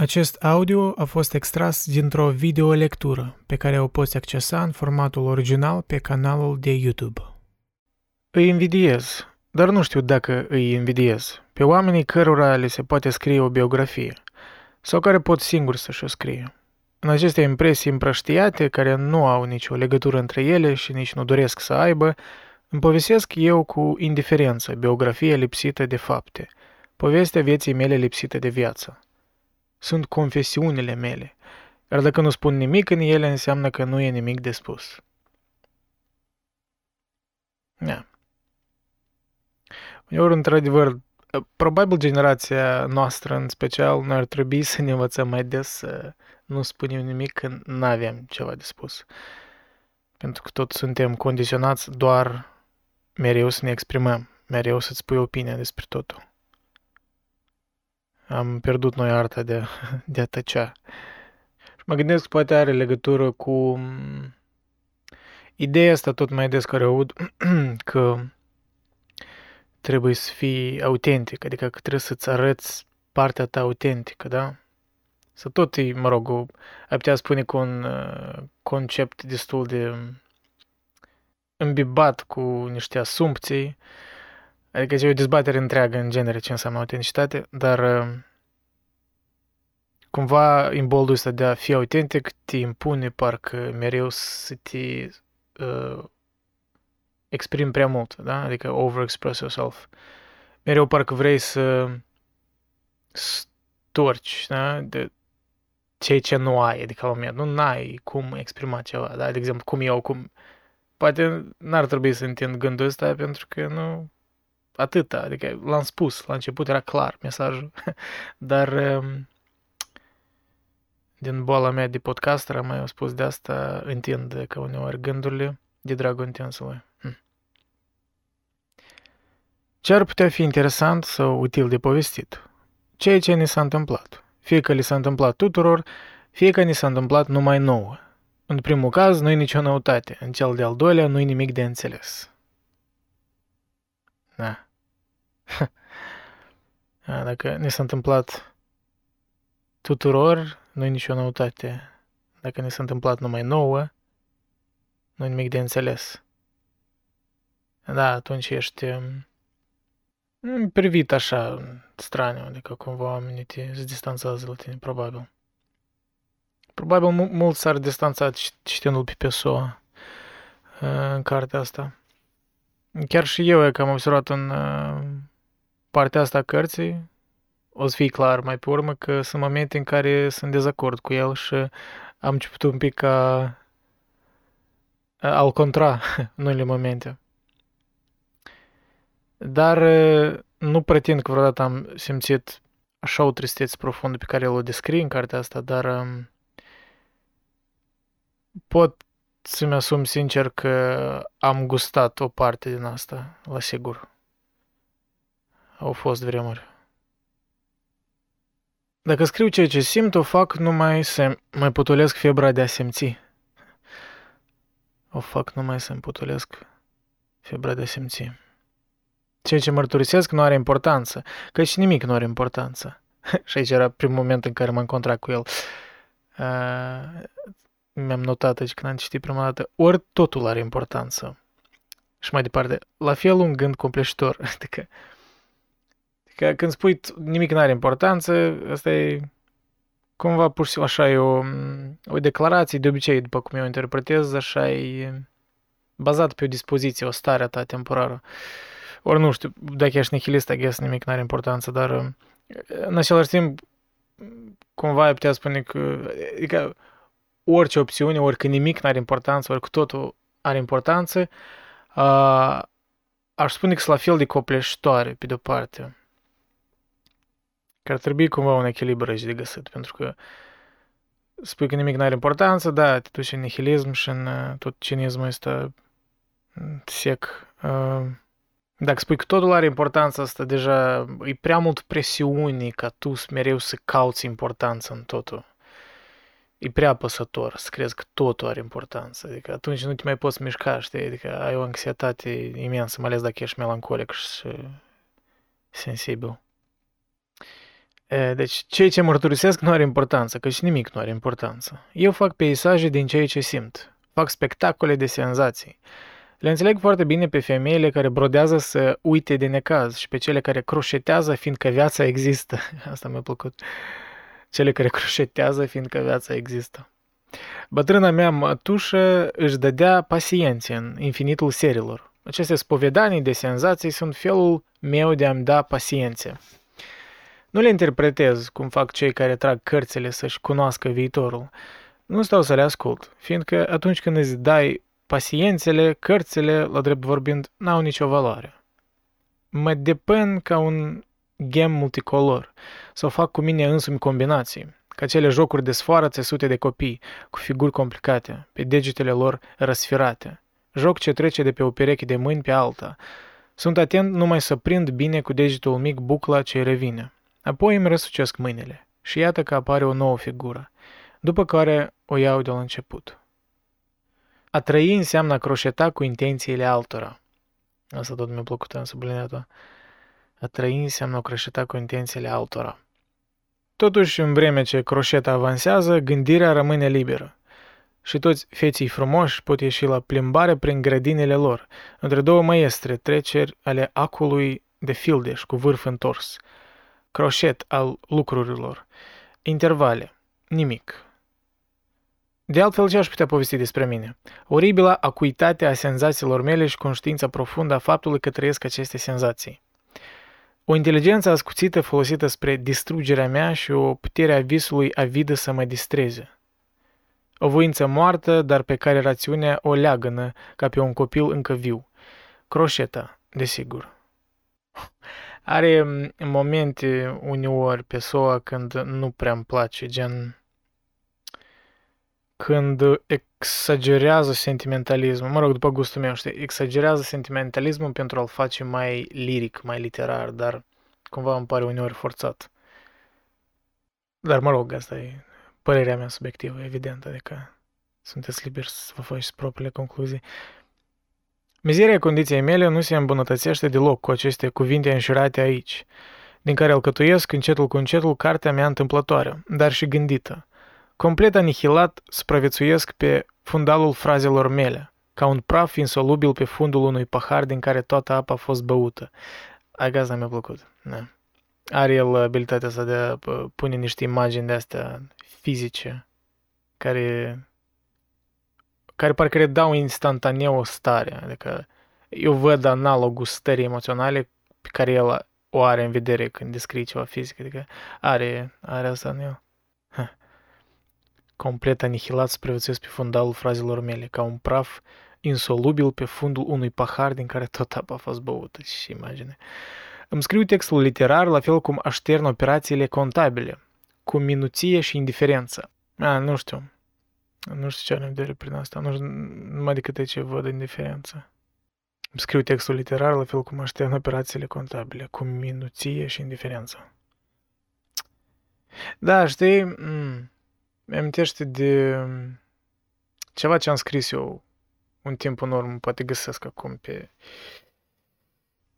Acest audio a fost extras dintr-o videolectură pe care o poți accesa în formatul original pe canalul de YouTube. Îi invidiez, dar nu știu dacă îi invidiez, pe oamenii cărora le se poate scrie o biografie, sau care pot singuri să-și o scrie. În aceste impresii împrăștiate, care nu au nicio legătură între ele și nici nu doresc să aibă, îmi povestesc eu cu indiferență biografia lipsită de fapte, povestea vieții mele lipsită de viață. Sunt confesiunile mele, iar dacă nu spun nimic în ele, înseamnă că nu e nimic de spus. Da. Uneori, într-adevăr, probabil generația noastră în special, noi ar trebui să ne învățăm mai des să nu spunem nimic când nu avem ceva de spus. Pentru că tot suntem condiționați doar mereu să ne exprimăm, mereu să-ți spui opinia despre totul. Am pierdut noi arta de, de a tăcea. Și mă gândesc că poate are legătură cu mm, ideea asta tot mai des care aud că trebuie să fii autentic, adică că trebuie să-ți arăți partea ta autentică, da? Să tot e, mă rog, ai putea spune cu un uh, concept destul de îmbibat cu niște asumpții, adică e o dezbatere întreagă în genere ce înseamnă autenticitate, dar uh, cumva imboldul ăsta de a fi autentic te impune parcă mereu să te uh, exprimi prea mult, da? Adică overexpress yourself. Mereu parcă vrei să storci, da? De ceea ce nu ai, adică la un moment, nu ai cum exprima ceva, da? De exemplu, cum eu, cum... Poate n-ar trebui să întind gândul ăsta pentru că nu... Atâta, adică l-am spus, la început era clar mesajul, dar um, din boala mea de podcaster am mai spus de asta, întind că uneori gândurile de dragul întinsului. Hm. Ce ar putea fi interesant sau util de povestit? Ceea ce ni s-a întâmplat. Fie că li s-a întâmplat tuturor, fie că ni s-a întâmplat numai nouă. În primul caz, nu-i nicio noutate. În cel de-al doilea, nu-i nimic de înțeles. Da. Dacă ni s-a întâmplat tuturor, nu-i nicio noutate. Dacă ne s-a întâmplat numai nouă, nu-i nimic de înțeles. Da, atunci ești um, privit așa straniu, adică cumva oamenii te se distanțează la tine, probabil. Probabil mult s-ar distanța citindu-l pe Pessoa uh, în cartea asta. Chiar și eu, că am observat în uh, partea asta a cărții, o să fie clar mai pe urmă că sunt momente în care sunt dezacord cu el și am început un pic ca al contra în unele momente. Dar nu pretind că vreodată am simțit așa o tristețe profundă pe care el o descrie în cartea asta, dar pot să-mi asum sincer că am gustat o parte din asta, la sigur. Au fost vremuri. Dacă scriu ceea ce simt, o fac numai să mai potolesc febra de a simți. O fac numai să-mi potolesc febra de a simți. Ceea ce mărturisesc nu are importanță, căci nimic nu are importanță. și aici era primul moment în care m-am încontrat cu el. Uh, mi-am notat aici când am citit prima dată, ori totul are importanță. Și mai departe, la fel un gând compleșitor. Adică, Că când spui nimic nu are importanță, asta e cumva pur și simplu așa e o, o declarație, de obicei, după cum eu interpretez, așa e bazat pe o dispoziție, o stare a ta temporară. Ori nu știu, dacă ești nihilist, guess, nimic nu are importanță, dar în același timp, cumva ai putea spune că, adică, orice opțiune, ori că nimic nu are importanță, ori că totul are importanță, a, aș spune că sunt la fel de copleșitoare, pe de-o parte. Că ar trebui cumva un echilibru aici de găsit, pentru că spui că nimic nu are importanță, da, te duci în nihilism și în uh, tot cinismul ăsta mm, sec. Uh, dacă spui că totul are importanță asta, deja e prea mult presiune ca tu mereu să cauți importanță în totul. E prea apăsător să crezi că totul are importanță. Adică atunci nu te mai poți mișca, știi? Adică ai o anxietate imensă, mai ales dacă ești melancolic și sensibil. E, deci, ceea ce mărturisesc nu are importanță, căci nimic nu are importanță. Eu fac peisaje din ceea ce simt. Fac spectacole de senzații. Le înțeleg foarte bine pe femeile care brodează să uite de necaz și pe cele care croșetează fiindcă viața există. Asta mi-a plăcut. Cele care croșetează fiindcă viața există. Bătrâna mea mătușă își dădea pacienție în infinitul serilor. Aceste spovedanii de senzații sunt felul meu de a-mi da pacienție. Nu le interpretez cum fac cei care trag cărțile să-și cunoască viitorul. Nu stau să le ascult, fiindcă atunci când îți dai paciențele, cărțile, la drept vorbind, n-au nicio valoare. Mă depend ca un gem multicolor, să fac cu mine însumi combinații, ca cele jocuri de sfoară țesute de copii, cu figuri complicate, pe degetele lor răsfirate. Joc ce trece de pe o pereche de mâini pe alta. Sunt atent numai să prind bine cu degetul mic bucla ce revine. Apoi îmi răsucesc mâinile și iată că apare o nouă figură, după care o iau de la început. A trăi înseamnă a croșeta cu intențiile altora. Asta tot mi-a plăcut, am subliniat-o. A trăi înseamnă a croșeta cu intențiile altora. Totuși, în vreme ce croșeta avansează, gândirea rămâne liberă. Și toți feții frumoși pot ieși la plimbare prin grădinile lor, între două măestre treceri ale acului de fildeș cu vârf întors. Croșet al lucrurilor. Intervale. Nimic. De altfel, ce aș putea povesti despre mine? Oribila acuitate a senzațiilor mele și conștiința profundă a faptului că trăiesc aceste senzații. O inteligență ascuțită folosită spre distrugerea mea și o putere a visului avidă să mă distreze. O voință moartă, dar pe care rațiunea o leagănă ca pe un copil încă viu. Croșeta, desigur. Are momente uneori pe SOA când nu prea îmi place, gen când exagerează sentimentalismul, mă rog, după gustul meu, știi, exagerează sentimentalismul pentru a-l face mai liric, mai literar, dar cumva îmi pare uneori forțat. Dar mă rog, asta e părerea mea subiectivă, evident, adică sunteți liberi să vă faceți propriile concluzii. Mizeria condiției mele nu se îmbunătățește deloc cu aceste cuvinte înșurate aici, din care alcătuiesc încetul cu încetul cartea mea întâmplătoare, dar și gândită, Complet anihilat, supraviețuiesc pe fundalul frazelor mele, ca un praf insolubil pe fundul unui pahar din care toată apa a fost băută. Agazna mi-a plăcut. Da. Are el abilitatea asta de a pune niște imagini de astea fizice care care parcă redau instantaneu o stare. Adică eu văd analogul stării emoționale pe care el o are în vedere când descrie ceva fizic. Adică are, are asta în el complet anihilat supraviețuiesc pe fundalul frazelor mele, ca un praf insolubil pe fundul unui pahar din care tot apa a fost băută. Și imagine. Îmi scriu textul literar la fel cum aștern operațiile contabile, cu minuție și indiferență. A, nu știu. Nu știu ce are în vedere prin asta. Nu știu, numai decât ce văd indiferență. Îmi scriu textul literar la fel cum aștern operațiile contabile, cu minuție și indiferență. Da, știi, mm, mi-amintește de um, ceva ce am scris eu un timp în urmă, poate găsesc acum pe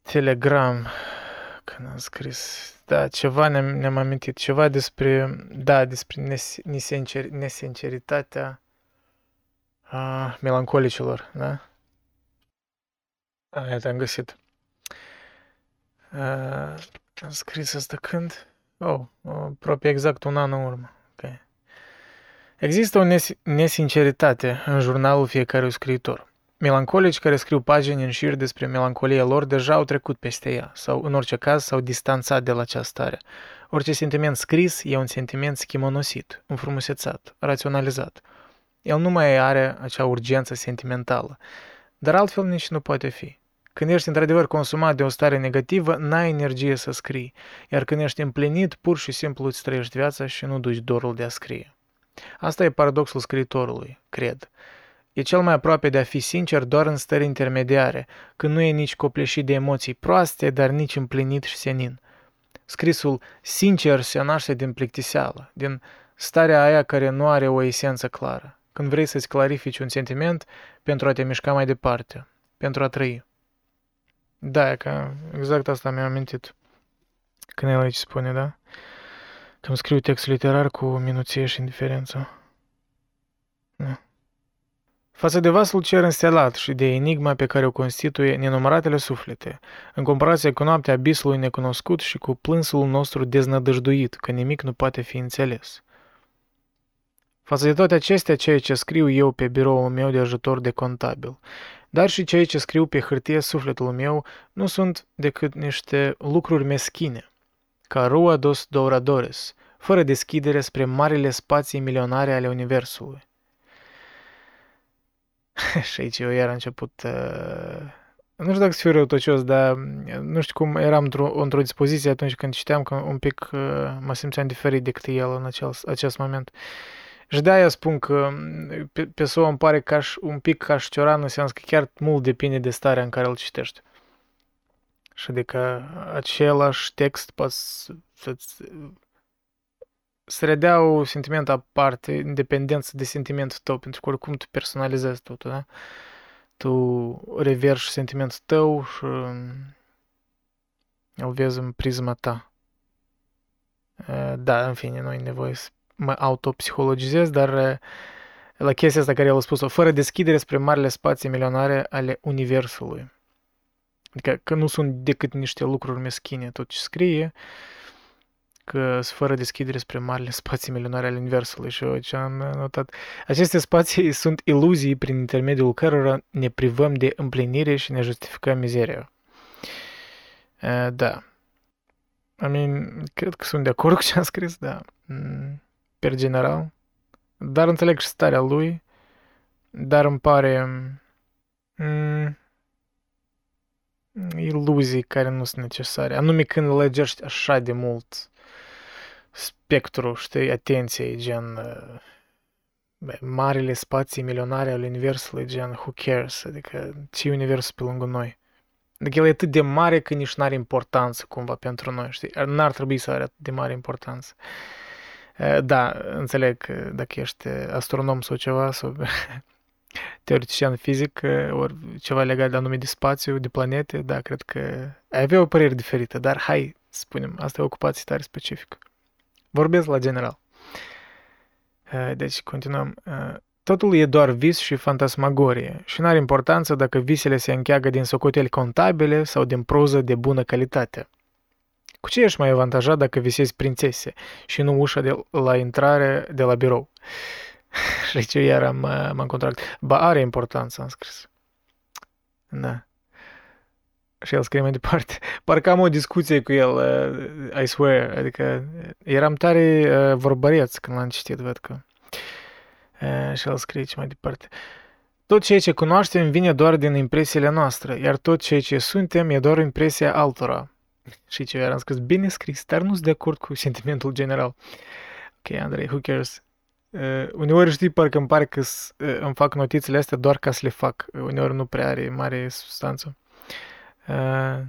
Telegram, când am scris, da, ceva ne-am, ne-am amintit, ceva despre, da, despre nes, nesincer, nesinceritatea a melancolicilor, da? A, iată, am găsit. A, am scris asta când? Oh, aproape exact un an în urmă. Okay. Există o nes- nesinceritate în jurnalul fiecărui scriitor. Melancolici care scriu pagini în șir despre melancolia lor deja au trecut peste ea, sau în orice caz s-au distanțat de la această stare. Orice sentiment scris e un sentiment schimonosit, înfrumusețat, raționalizat. El nu mai are acea urgență sentimentală, dar altfel nici nu poate fi. Când ești într-adevăr consumat de o stare negativă, n-ai energie să scrii, iar când ești împlinit, pur și simplu îți trăiești viața și nu duci dorul de a scrie. Asta e paradoxul scriitorului, cred. E cel mai aproape de a fi sincer doar în stări intermediare, când nu e nici copleșit de emoții proaste, dar nici împlinit și senin. Scrisul sincer se naște din plictiseală, din starea aia care nu are o esență clară, când vrei să-ți clarifici un sentiment pentru a te mișca mai departe, pentru a trăi. Da, e că exact asta mi-am amintit. Când el aici spune, da? că îmi scriu text literar cu minuție și indiferență. Da. Față de vasul cer înstelat și de enigma pe care o constituie nenumăratele suflete, în comparație cu noaptea abisului necunoscut și cu plânsul nostru deznădăjduit, că nimic nu poate fi înțeles. Față de toate acestea, ceea ce scriu eu pe biroul meu de ajutor de contabil, dar și ceea ce scriu pe hârtie sufletul meu, nu sunt decât niște lucruri meschine, ca rua dos douradores, fără deschidere spre marile spații milionare ale Universului. și aici eu iar am început... Uh... Nu știu dacă să fiu răutăcios, dar nu știu cum eram într-o, într-o dispoziție atunci când citeam, că un pic uh, mă simțeam diferit decât el în acel, acest moment. Și de-aia spun că pe, pe SO îmi pare ca și, un pic ca și cioran, în sens că chiar mult depinde de starea în care îl citești. Și adică același text poate să-ți să redea un sentiment aparte, independență de sentimentul tău, pentru că oricum tu personalizezi totul, da? Tu reverși sentimentul tău și îl vezi în prisma ta. Da, în fine, nu e nevoie să mă autopsihologizez, dar la chestia asta care el a spus-o, fără deschidere spre marile spații milionare ale Universului. Adică că nu sunt decât niște lucruri meschine tot ce scrie, că sunt fără deschidere spre marile spații milionare ale Universului și eu ce am notat. Aceste spații sunt iluzii prin intermediul cărora ne privăm de împlinire și ne justificăm mizeria. Uh, da. I mean, cred că sunt de acord cu ce am scris, da. Mm per general, dar înțeleg și starea lui, dar îmi pare mm, iluzii care nu sunt necesare. Anume când lăgești așa de mult spectru, știi, atenției, gen uh, marile spații milionare ale Universului, gen who cares, adică ce universul pe lângă noi. Adică el e atât de mare că nici n-are importanță cumva pentru noi, știi? N-ar trebui să are atât de mare importanță. Uh, da, înțeleg că dacă ești astronom sau ceva, sau teoretician fizic, ori ceva legat de anume de spațiu, de planete, da, cred că ai avea o părere diferită, dar hai, spunem, asta e o ocupație tare specifică. Vorbesc la general. Deci, continuăm. Totul e doar vis și fantasmagorie și nu are importanță dacă visele se încheagă din socoteli contabile sau din proză de bună calitate. Cu ce ești mai avantajat dacă visezi prințese și nu ușa de la intrare de la birou? și aici eu iar am, m-am contract. Ba, are importanță, am scris. Da. Și el scrie mai departe. Parcă am o discuție cu el, uh, I swear. Adică eram tare uh, vorbăreț când l-am citit, văd că. Uh, și el scrie ce mai departe. Tot ceea ce cunoaștem vine doar din impresiile noastre, iar tot ceea ce suntem e doar impresia altora. Și ce am scris, bine scris, dar nu sunt de acord cu sentimentul general. Ok, Andrei, who cares? Uh, uneori știi, parcă îmi pare că uh, îmi fac notițele astea doar ca să le fac. Uh, uneori nu prea are mare substanță. Uh,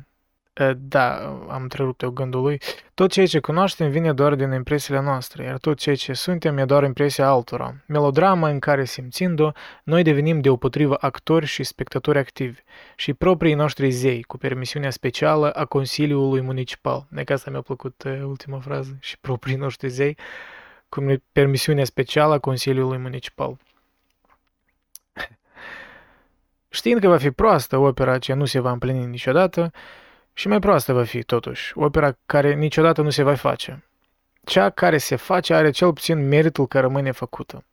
da, am întrerupt eu gândul lui. Tot ceea ce cunoaștem vine doar din impresiile noastre, iar tot ceea ce suntem e doar impresia altora. Melodramă în care, simțind-o, noi devenim deopotrivă actori și spectatori activi și proprii noștri zei, cu permisiunea specială a Consiliului Municipal. E că asta mi-a plăcut uh, ultima frază. Și proprii noștri zei, cu permisiunea specială a Consiliului Municipal. Știind că va fi proastă opera ce nu se va împlini niciodată, și mai proastă va fi, totuși, opera care niciodată nu se va face. Cea care se face are cel puțin meritul că rămâne făcută.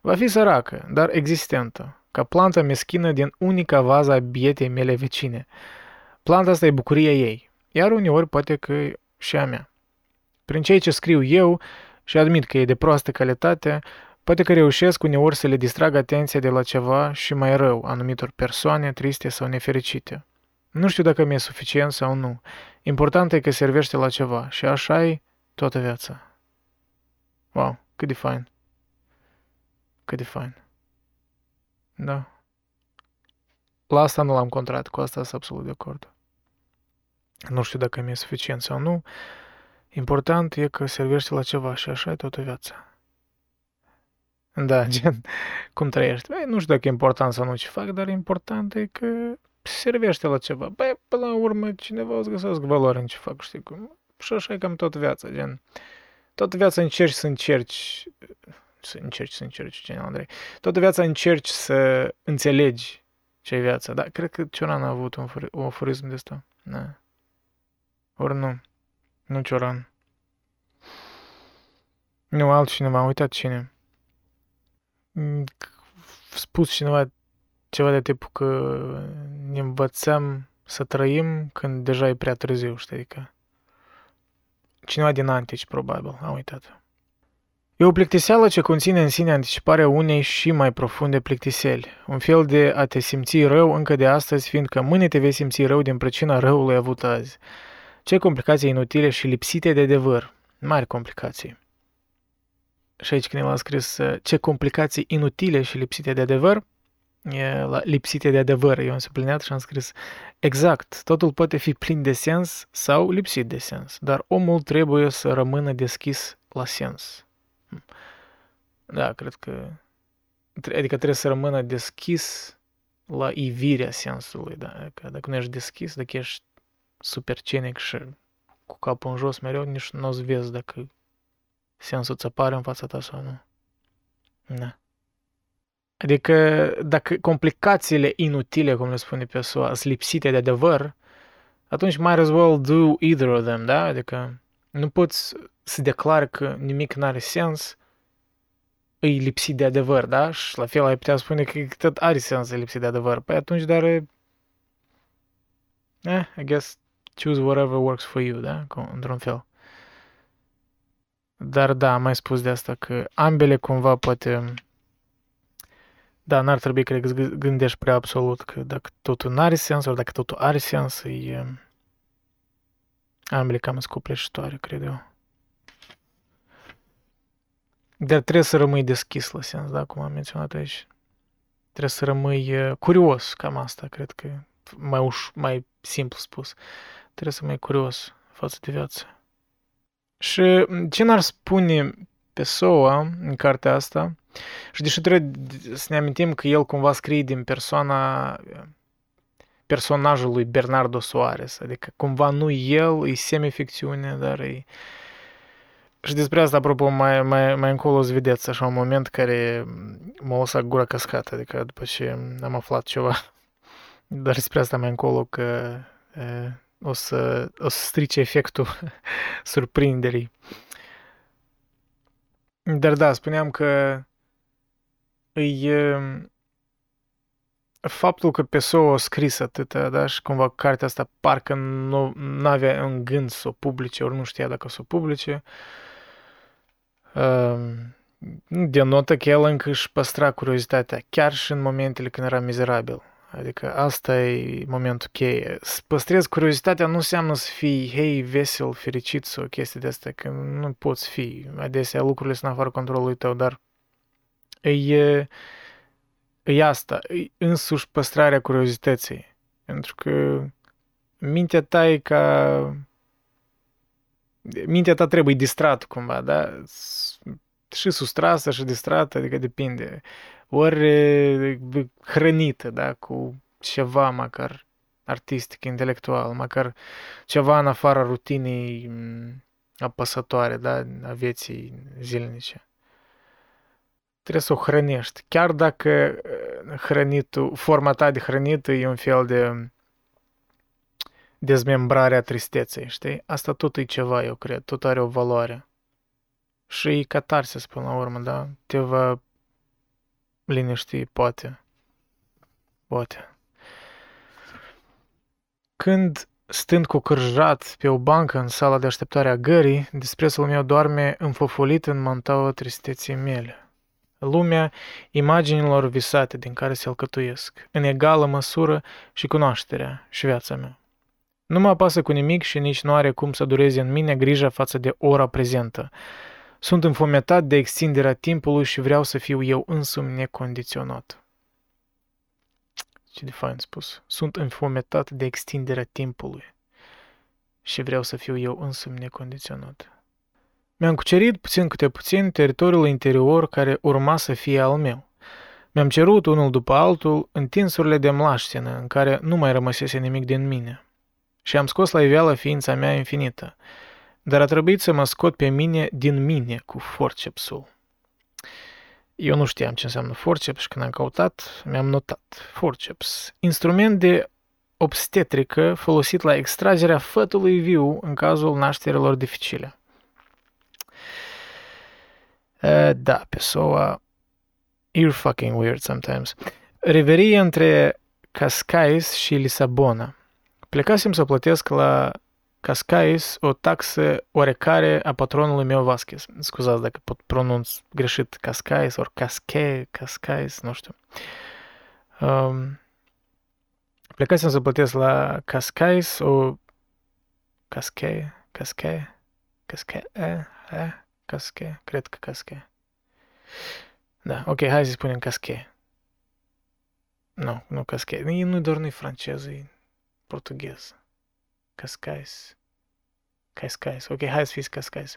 Va fi săracă, dar existentă, ca planta meschină din unica vază a bietei mele vecine. Planta asta e bucuria ei, iar uneori poate că și a mea. Prin ceea ce scriu eu, și admit că e de proastă calitate, poate că reușesc uneori să le distrag atenția de la ceva și mai rău anumitor persoane triste sau nefericite. Nu știu dacă mi-e suficient sau nu. Important e că servește la ceva și așa e toată viața. Wow, cât de fain. Cât de fain. Da. La asta nu l-am contrat, cu asta sunt absolut de acord. Nu știu dacă mi-e suficient sau nu. Important e că servește la ceva și așa e toată viața. Da, gen, cum trăiești? Băi, nu știu dacă e important sau nu ce fac, dar important e că servește la ceva. Băi, până la urmă, cineva o să găsească valoare în ce fac, știi cum? Și așa e cam tot viața, gen. Toată viața încerci să încerci, să încerci să încerci, ce Andrei, toată viața încerci să înțelegi ce e viața, dar cred că Cioran a avut un, un aforism de ăsta. Da. Ori nu. Nu Cioran. Nu, altcineva, am uitat cine. Mm, spus cineva ceva de tipul că ne învățăm să trăim când deja e prea târziu, știi, adică cineva din antici, probabil, am uitat. E o plictiseală ce conține în sine anticiparea unei și mai profunde plictiseli, un fel de a te simți rău încă de astăzi, fiindcă mâine te vei simți rău din pricina răului avut azi. Ce complicații inutile și lipsite de adevăr. Mari complicații. Și aici când a scris ce complicații inutile și lipsite de adevăr, e la lipsite de adevăr. Eu am subliniat și am scris exact, totul poate fi plin de sens sau lipsit de sens, dar omul trebuie să rămână deschis la sens. Da, cred că adică trebuie să rămână deschis la ivirea sensului, da? Că dacă nu ești deschis, dacă ești super cinic și cu capul în jos mereu, nici nu o să vezi dacă sensul ți apare în fața ta sau nu. Da. Adică dacă complicațiile inutile, cum le spune persoana, sunt lipsite de adevăr, atunci might as well do either of them, da? Adică nu poți să declari că nimic nu are sens, e lipsit de adevăr, da? Și la fel ai putea spune că tot are sens e lipsit de adevăr. Păi atunci, dar eh, I guess choose whatever works for you, da? Într-un fel. Dar da, am mai spus de asta că ambele cumva poate... Da, n-ar trebui, cred, să gândești prea absolut că dacă totul nu are sens, ori dacă totul are sens, e... Ambele cam scopleșitoare, cred eu. Dar trebuie să rămâi deschis la sens, da, cum am menționat aici. Trebuie să rămâi curios, cam asta, cred că mai, uș- mai simplu spus. Trebuie să mai curios față de viață. Și ce n-ar spune Pessoa în cartea asta, și deși trebuie să ne amintim că el cumva scrie din persoana personajul lui Bernardo Soares, adică cumva nu el, e semificțiune, dar e... Și despre asta, apropo, mai, mai, mai încolo o să vedeți așa un moment care m-a lăsat gura cascată, adică după ce am aflat ceva. Dar despre asta mai încolo că e, o să, o să strice efectul surprinderii. Dar da, spuneam că e faptul că Pessoa a scris atâta, da, și cumva cartea asta parcă nu avea în gând să o publice, ori nu știa dacă să o publice, uh, denotă că el încă își păstra curiozitatea, chiar și în momentele când era mizerabil. Adică asta e momentul cheie. Să păstrezi curiozitatea nu înseamnă să fii, hei, vesel, fericit sau chestii de astea, că nu poți fi. Adesea lucrurile sunt în afară controlului tău, dar e, e asta, e însuși păstrarea curiozității. Pentru că mintea ta e ca... Mintea ta trebuie distrat cumva, da? Și sustrasă și distrată, adică depinde ori hrănită, da, cu ceva măcar artistic, intelectual, măcar ceva în afara rutinei apăsătoare, da, a vieții zilnice. Trebuie să o hrănești. Chiar dacă hrănitul, forma ta de hrănită e un fel de dezmembrarea tristeței, știi? Asta tot e ceva, eu cred, tot are o valoare. Și e catarsis până la urmă, da? Te va liniști, poate. Poate. Când, stând cu cârjat pe o bancă în sala de așteptare a gării, disprețul meu doarme înfofolit în mantaua tristeții mele. Lumea imaginilor visate din care se alcătuiesc, în egală măsură și cunoașterea și viața mea. Nu mă apasă cu nimic și nici nu are cum să dureze în mine grija față de ora prezentă, sunt înfometat de extinderea timpului și vreau să fiu eu însumi necondiționat. Ce de fain spus. Sunt înfometat de extinderea timpului și vreau să fiu eu însumi necondiționat. Mi-am cucerit puțin câte puțin teritoriul interior care urma să fie al meu. Mi-am cerut unul după altul întinsurile de mlaștină în care nu mai rămăsese nimic din mine. Și am scos la iveală ființa mea infinită, dar a trebuit să mă scot pe mine din mine cu forcepsul. Eu nu știam ce înseamnă forceps și când am căutat, mi-am notat. Forceps. Instrument de obstetrică folosit la extragerea fătului viu în cazul nașterilor dificile. Uh, da, Pessoa, you're fucking weird sometimes. Reverie între Cascais și Lisabona. Plecasem să plătesc la Cascais o taxă oarecare a patronului meu Vasquez. Scuzați dacă pot pronunț greșit Cascais ori Casque, Cascais, nu știu. Um, plecasem să plătesc la Cascais o Casque, Casque, Casque, eh, eh, Casque, cred că Casque. Da, ok, hai să spunem Casque. Nu, nu Casque. Nu doar nu-i franceză, e portughez. Cascais. Cascais. Ok, hai să fiți Cascais.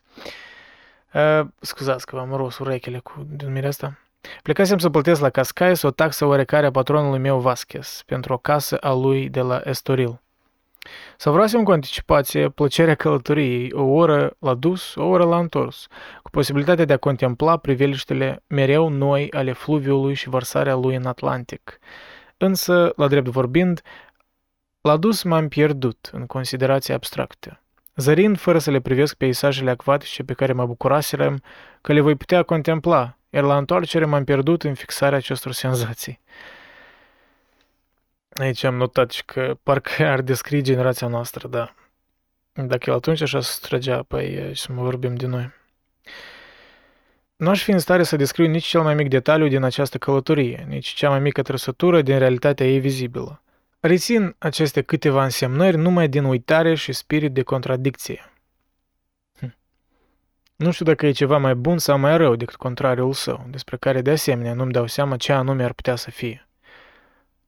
Uh, scuzați că v-am ros urechile cu denumirea asta. Plecasem să plătesc la Cascais o taxă oarecare a patronului meu Vasquez pentru o casă a lui de la Estoril. Să vreau cu anticipație plăcerea călătoriei, o oră la dus, o oră la întors, cu posibilitatea de a contempla priveliștele mereu noi ale fluviului și vărsarea lui în Atlantic. Însă, la drept vorbind, la dus m-am pierdut în considerații abstracte, zărind fără să le privesc peisajele acvatice pe care mă bucuraserăm că le voi putea contempla, iar la întoarcere m-am pierdut în fixarea acestor senzații. Aici am notat și că parcă ar descrie generația noastră, da. Dacă el atunci așa se trăgea, păi să mă vorbim de noi. Nu aș fi în stare să descriu nici cel mai mic detaliu din această călătorie, nici cea mai mică trăsătură din realitatea ei vizibilă. Rețin aceste câteva însemnări numai din uitare și spirit de contradicție. Hm. Nu știu dacă e ceva mai bun sau mai rău decât contrariul său, despre care de asemenea nu-mi dau seama ce anume ar putea să fie.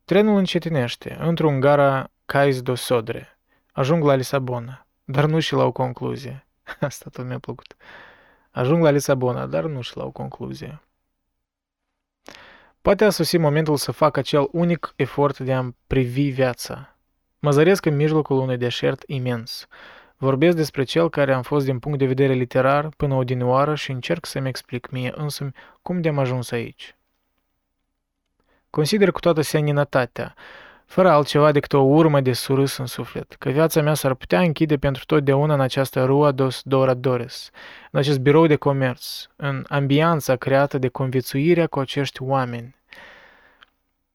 Trenul încetinește, într-un gara Cais do Sodre. Ajung la Lisabona, dar nu și la o concluzie. Asta tot mi-a plăcut. Ajung la Lisabona, dar nu și la o concluzie. Poate a sosit momentul să fac acel unic efort de a-mi privi viața. Mă zăresc în mijlocul unui deșert imens. Vorbesc despre cel care am fost din punct de vedere literar până odinioară și încerc să-mi explic mie însumi cum de-am ajuns aici. Consider cu toată seninătatea, fără altceva decât o urmă de surâs în suflet, că viața mea s-ar putea închide pentru totdeauna în această Rua dos Douradores, în acest birou de comerț, în ambianța creată de conviețuirea cu acești oameni.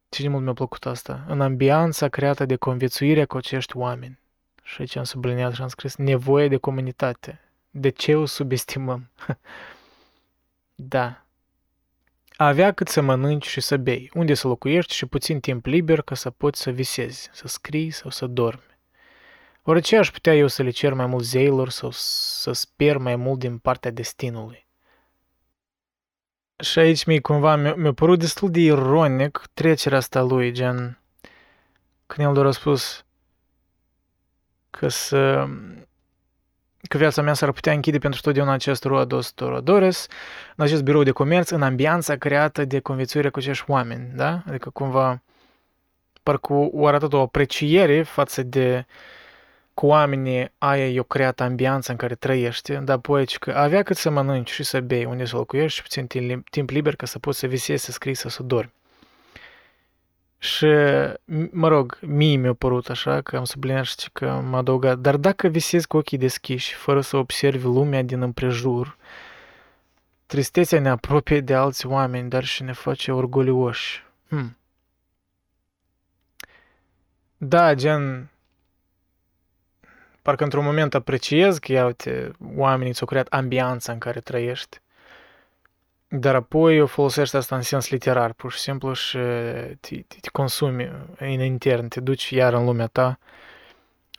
Ce mult mi-a plăcut asta, în ambianța creată de conviețuirea cu acești oameni. Și aici am subliniat și am scris nevoie de comunitate. De ce o subestimăm? da, a avea cât să mănânci și să bei, unde să locuiești și puțin timp liber ca să poți să visezi, să scrii sau să dormi. Orice aș putea eu să le cer mai mult zeilor sau să sper mai mult din partea destinului. Și aici mi cumva mi-a, mi părut destul de ironic trecerea asta lui, gen, când el a răspuns că să că viața mea s-ar putea închide pentru totdeauna acest Roados Torodores, în acest birou de comerț, în ambianța creată de conviețuire cu acești oameni, da? Adică cumva parcă o arătat o apreciere față de cu oamenii aia eu creat ambianța în care trăiești, dar apoi că avea cât să mănânci și să bei, unde să locuiești și puțin timp liber ca să poți să visezi, să scrii, să, să dormi. Și, mă rog, mie mi-a părut așa că am subliniat și că am adăugat, dar dacă visezi cu ochii deschiși, fără să observi lumea din împrejur, tristețea ne apropie de alți oameni, dar și ne face orgolioși. Hmm. Da, gen, parcă într-un moment apreciez că, ia uite, oamenii ți-au creat ambianța în care trăiești. Dar apoi o folosești asta în sens literar, pur și simplu, și te, te, te consumi în intern, te duci iar în lumea ta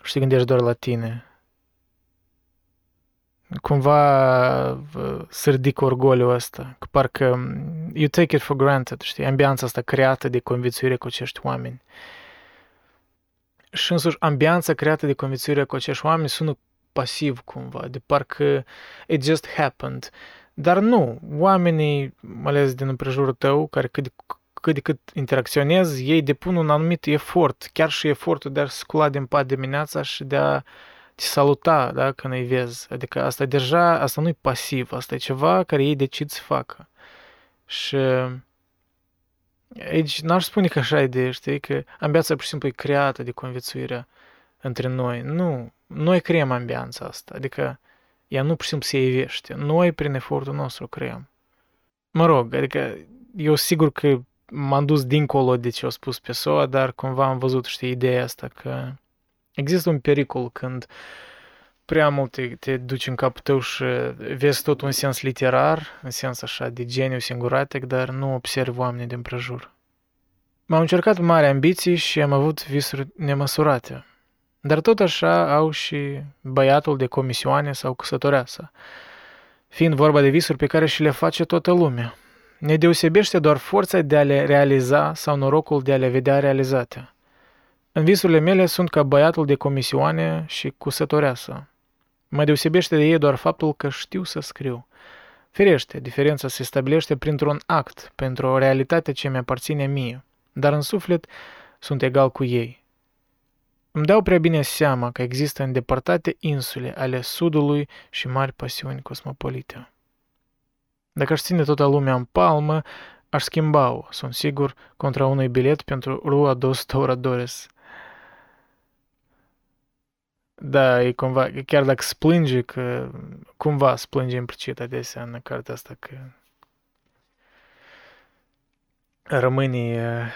și te gândești doar la tine. Cumva să ridic orgoliul ăsta, că parcă you take it for granted, știi, ambianța asta creată de conviețuire cu acești oameni. Și însuși ambianța creată de conviețuire cu acești oameni sună pasiv cumva, de parcă it just happened. Dar nu, oamenii, mai ales din împrejurul tău, care cât de, cât de cât interacționezi, ei depun un anumit efort, chiar și efortul de a scula din pat dimineața și de a te saluta, da, când îi vezi. Adică asta deja, asta nu e pasiv, asta e ceva care ei decid să facă. Și aici n-aș spune că așa e de, știi, că ambianța pur și simplu e creată de conviețuirea între noi. Nu, noi creăm ambianța asta, adică ea nu pur și simplu se ivește. Noi, prin efortul nostru, creăm. Mă rog, adică eu sigur că m-am dus dincolo de ce a spus Pessoa, dar cumva am văzut, știi, ideea asta că există un pericol când prea mult te, te duci în capul tău și vezi tot un sens literar, în sens așa de geniu singuratic, dar nu observi oamenii din prejur. M-am încercat mari ambiții și am avut visuri nemăsurate. Dar tot așa au și băiatul de comisioane sau căsătoreasa, fiind vorba de visuri pe care și le face toată lumea. Ne deosebește doar forța de a le realiza sau norocul de a le vedea realizate. În visurile mele sunt ca băiatul de comisioane și cusătoreasă. Mă deosebește de ei doar faptul că știu să scriu. Firește, diferența se stabilește printr-un act, pentru o realitate ce mi-aparține mie, dar în suflet sunt egal cu ei. Îmi dau prea bine seama că există îndepărtate insule ale sudului și mari pasiuni cosmopolite. Dacă aș ține toată lumea în palmă, aș schimba-o, sunt sigur, contra unui bilet pentru Rua dos Touradores. Da, e cumva, chiar dacă splânge, că cumva splânge implicit adesea în cartea asta, că rămâne,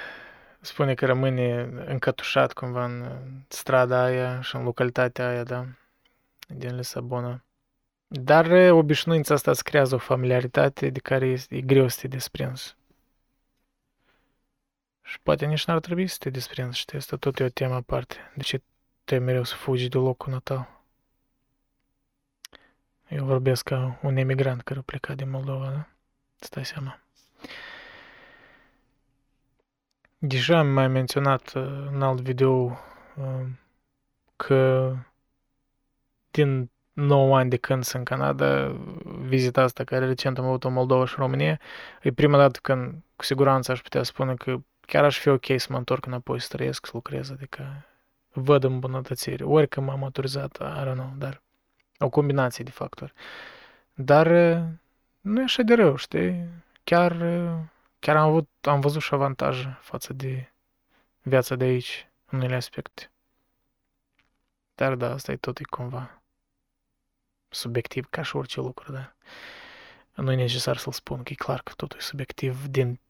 spune că rămâne încătușat cumva în strada aia și în localitatea aia, da, din Lisabona. Dar obișnuința asta îți creează o familiaritate de care este, e greu să te desprinzi. Și poate nici n-ar trebui să te desprinzi, știi, asta tot e o temă aparte. De ce trebuie mereu să fugi de locul natal? Eu vorbesc ca un emigrant care a plecat din Moldova, da? Stai seama. Deja am mai menționat în alt video că din 9 ani de când sunt în Canada, vizita asta care recent am avut în Moldova și România, e prima dată când cu siguranță aș putea spune că chiar aș fi ok să mă întorc înapoi să trăiesc, să lucrez, adică văd îmbunătățiri. Ori că m-am maturizat, I don't know, dar o combinație de factori. Dar nu e așa de rău, știi? Chiar, chiar am, avut, am văzut și avantaje față de viața de aici, în unele aspecte. Dar da, asta e tot e cumva subiectiv ca și orice lucru, da? Nu e necesar să-l spun, că e clar că totul e subiectiv din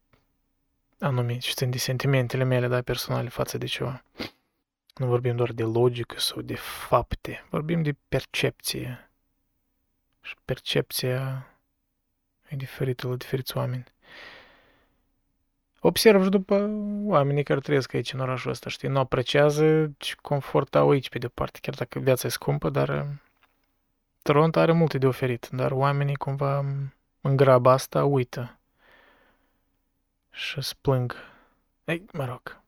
anume ce țin de sentimentele mele, da, personale față de ceva. Nu vorbim doar de logică sau de fapte, vorbim de percepție. Și percepția e diferită la diferiți oameni. Observ și după oamenii care trăiesc aici în orașul ăsta, știi, nu apreciază ce confort au aici pe departe, chiar dacă viața e scumpă, dar Toronto are multe de oferit, dar oamenii cumva în graba asta uită și îți plâng. Ei, mă rog,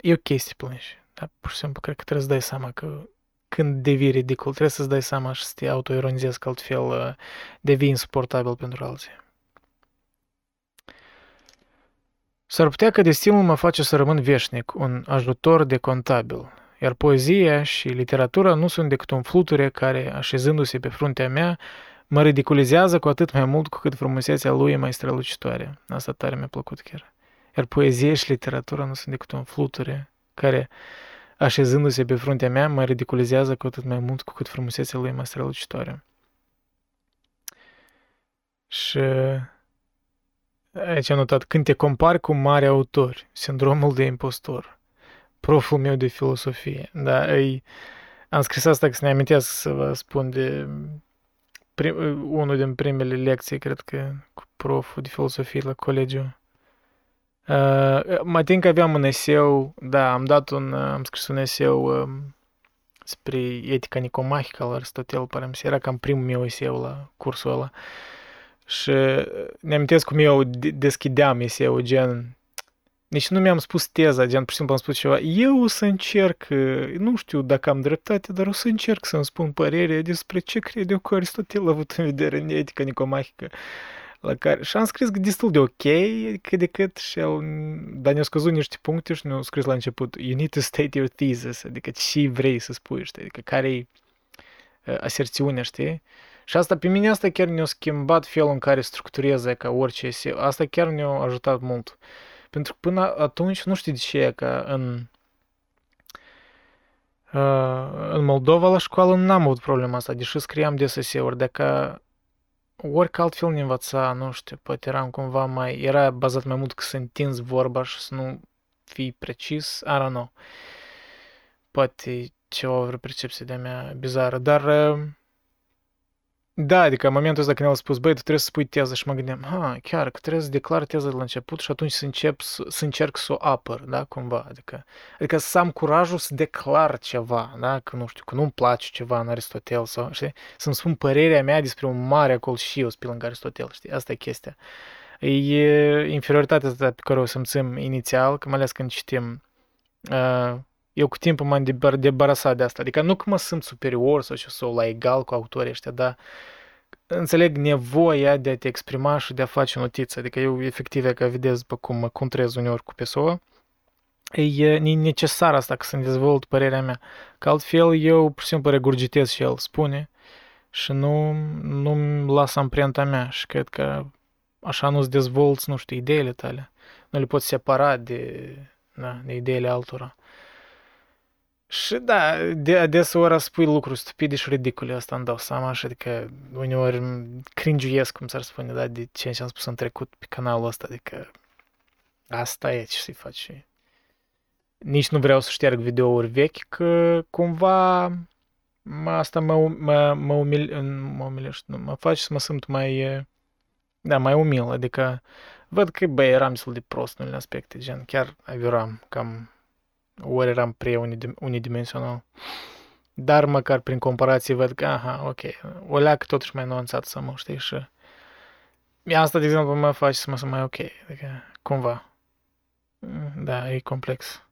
e ok să plângi, dar pur și simplu cred că trebuie să dai seama că când devii ridicol, trebuie să-ți dai seama și să te autoironizezi că altfel uh, devii insuportabil pentru alții. S-ar putea că destinul mă face să rămân veșnic, un ajutor de contabil, iar poezia și literatura nu sunt decât un fluture care, așezându-se pe fruntea mea, mă ridiculizează cu atât mai mult cu cât frumusețea lui e mai strălucitoare. Asta tare mi-a plăcut chiar. Iar poezia și literatura nu sunt decât un fluture care, așezându-se pe fruntea mea, mă ridiculizează cu atât mai mult cu cât frumusețea lui e mai strălucitoare. Și aici am notat, când te compari cu mari autori, sindromul de impostor proful meu de filosofie. Da, îi, am scris asta că să ne amintesc să vă spun de prim, unul din primele lecții, cred că, cu proful de filosofie la colegiu. Uh, mă tin că aveam un eseu, da, am dat un, am scris un eseu um, spre etica nicomahică al Aristotel, pare era cam primul meu eseu la cursul ăla. Și ne amintesc cum eu deschideam eseu, gen, deci nu mi-am spus teza, gen, pur și simplu am spus ceva. Eu o să încerc, nu știu dacă am dreptate, dar o să încerc să-mi spun părerea despre ce cred eu că Aristotel a avut în vedere în etica nicomahică. La care, și am scris destul de ok, cât de cât, și el, dar ne-au scăzut niște puncte și ne-au scris la început, you need to state your thesis, adică ce vrei să spui, știi, adică care e aserțiune, știi? Și asta, pe mine asta chiar ne-a schimbat felul în care structureze ca orice Asta chiar ne-a ajutat mult. Pentru că până atunci, nu știu de ce, că în, uh, în Moldova la școală n-am avut problema asta, deși scriam de uri dacă orică altfel ne învăța, nu știu, poate eram cumva mai, era bazat mai mult că să întinzi vorba și să nu fii precis, I don't know. Poate ceva o percepție de-a mea bizară, dar da, adică în momentul ăsta când el a spus, băi, tu trebuie să spui teză și mă gândeam, ha, chiar că trebuie să declar teză de la început și atunci să încep să, să încerc să o apăr, da, cumva, adică, adică să am curajul să declar ceva, da, că nu știu, că nu-mi place ceva în Aristotel sau, știi, să-mi spun părerea mea despre un mare acolo și eu pe lângă Aristotel, știi, asta e chestia. E inferioritatea asta pe care o simțim inițial, că mai ales când citim, uh, eu cu timpul m-am debarasat de asta. Adică nu că mă simt superior sau ce sau la egal cu autorii ăștia, dar înțeleg nevoia de a te exprima și de a face notiță. Adică eu, efectiv, ca vedeți după cum mă contrez uneori cu PSO, e necesar asta ca să-mi dezvolt părerea mea. Că altfel eu, pur și simplu, regurgitez și el spune și nu, nu las amprenta mea și cred că așa nu-ți dezvolți, nu știu, ideile tale. Nu le poți separa de, da, de ideile altora. Și da, de adeseori spui lucruri stupide și ridicule, asta îmi dau seama și adică uneori cringiuiesc, cum s-ar spune, da, de ce am spus în trecut pe canalul ăsta, adică asta e ce să-i faci. Nici nu vreau să șterg videouri vechi, că cumva asta mă, mă, mă, umil, mă umilește, nu, mă face să mă simt mai, da, mai umil, adică văd că, băi, eram destul de prost în unele aspecte, gen, chiar aviram cam ori eram prea unidimensional. Dar măcar prin comparație văd că, aha, ok, o leacă totuși mai nuanțat să mă, știi, și asta, de exemplu, mă face să mă sunt mai ok, adică, cumva. Da, e complex.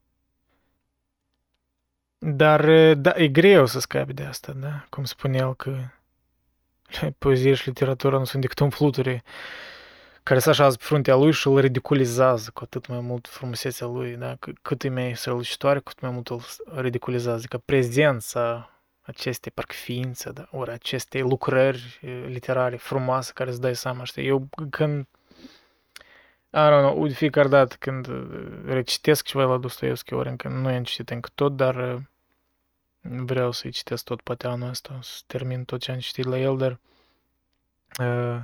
Dar, da, e greu să scapi de asta, da? Cum spune el că poezie și literatura nu sunt decât un fluturi care se așează pe fruntea lui și îl ridiculizează cu atât mai mult frumusețea lui, da? cât e mai strălucitoare, cât mai mult îl ridiculizează, că prezența acestei parcă ființe, da? ori acestei lucrări literare frumoase care îți dai seama, știi? Eu când I don't know, de fiecare dată când recitesc ceva la Dostoevski, ori încă nu i-am citit încă tot, dar vreau să-i citesc tot poate anul ăsta, să termin tot ce am citit la el, dar uh,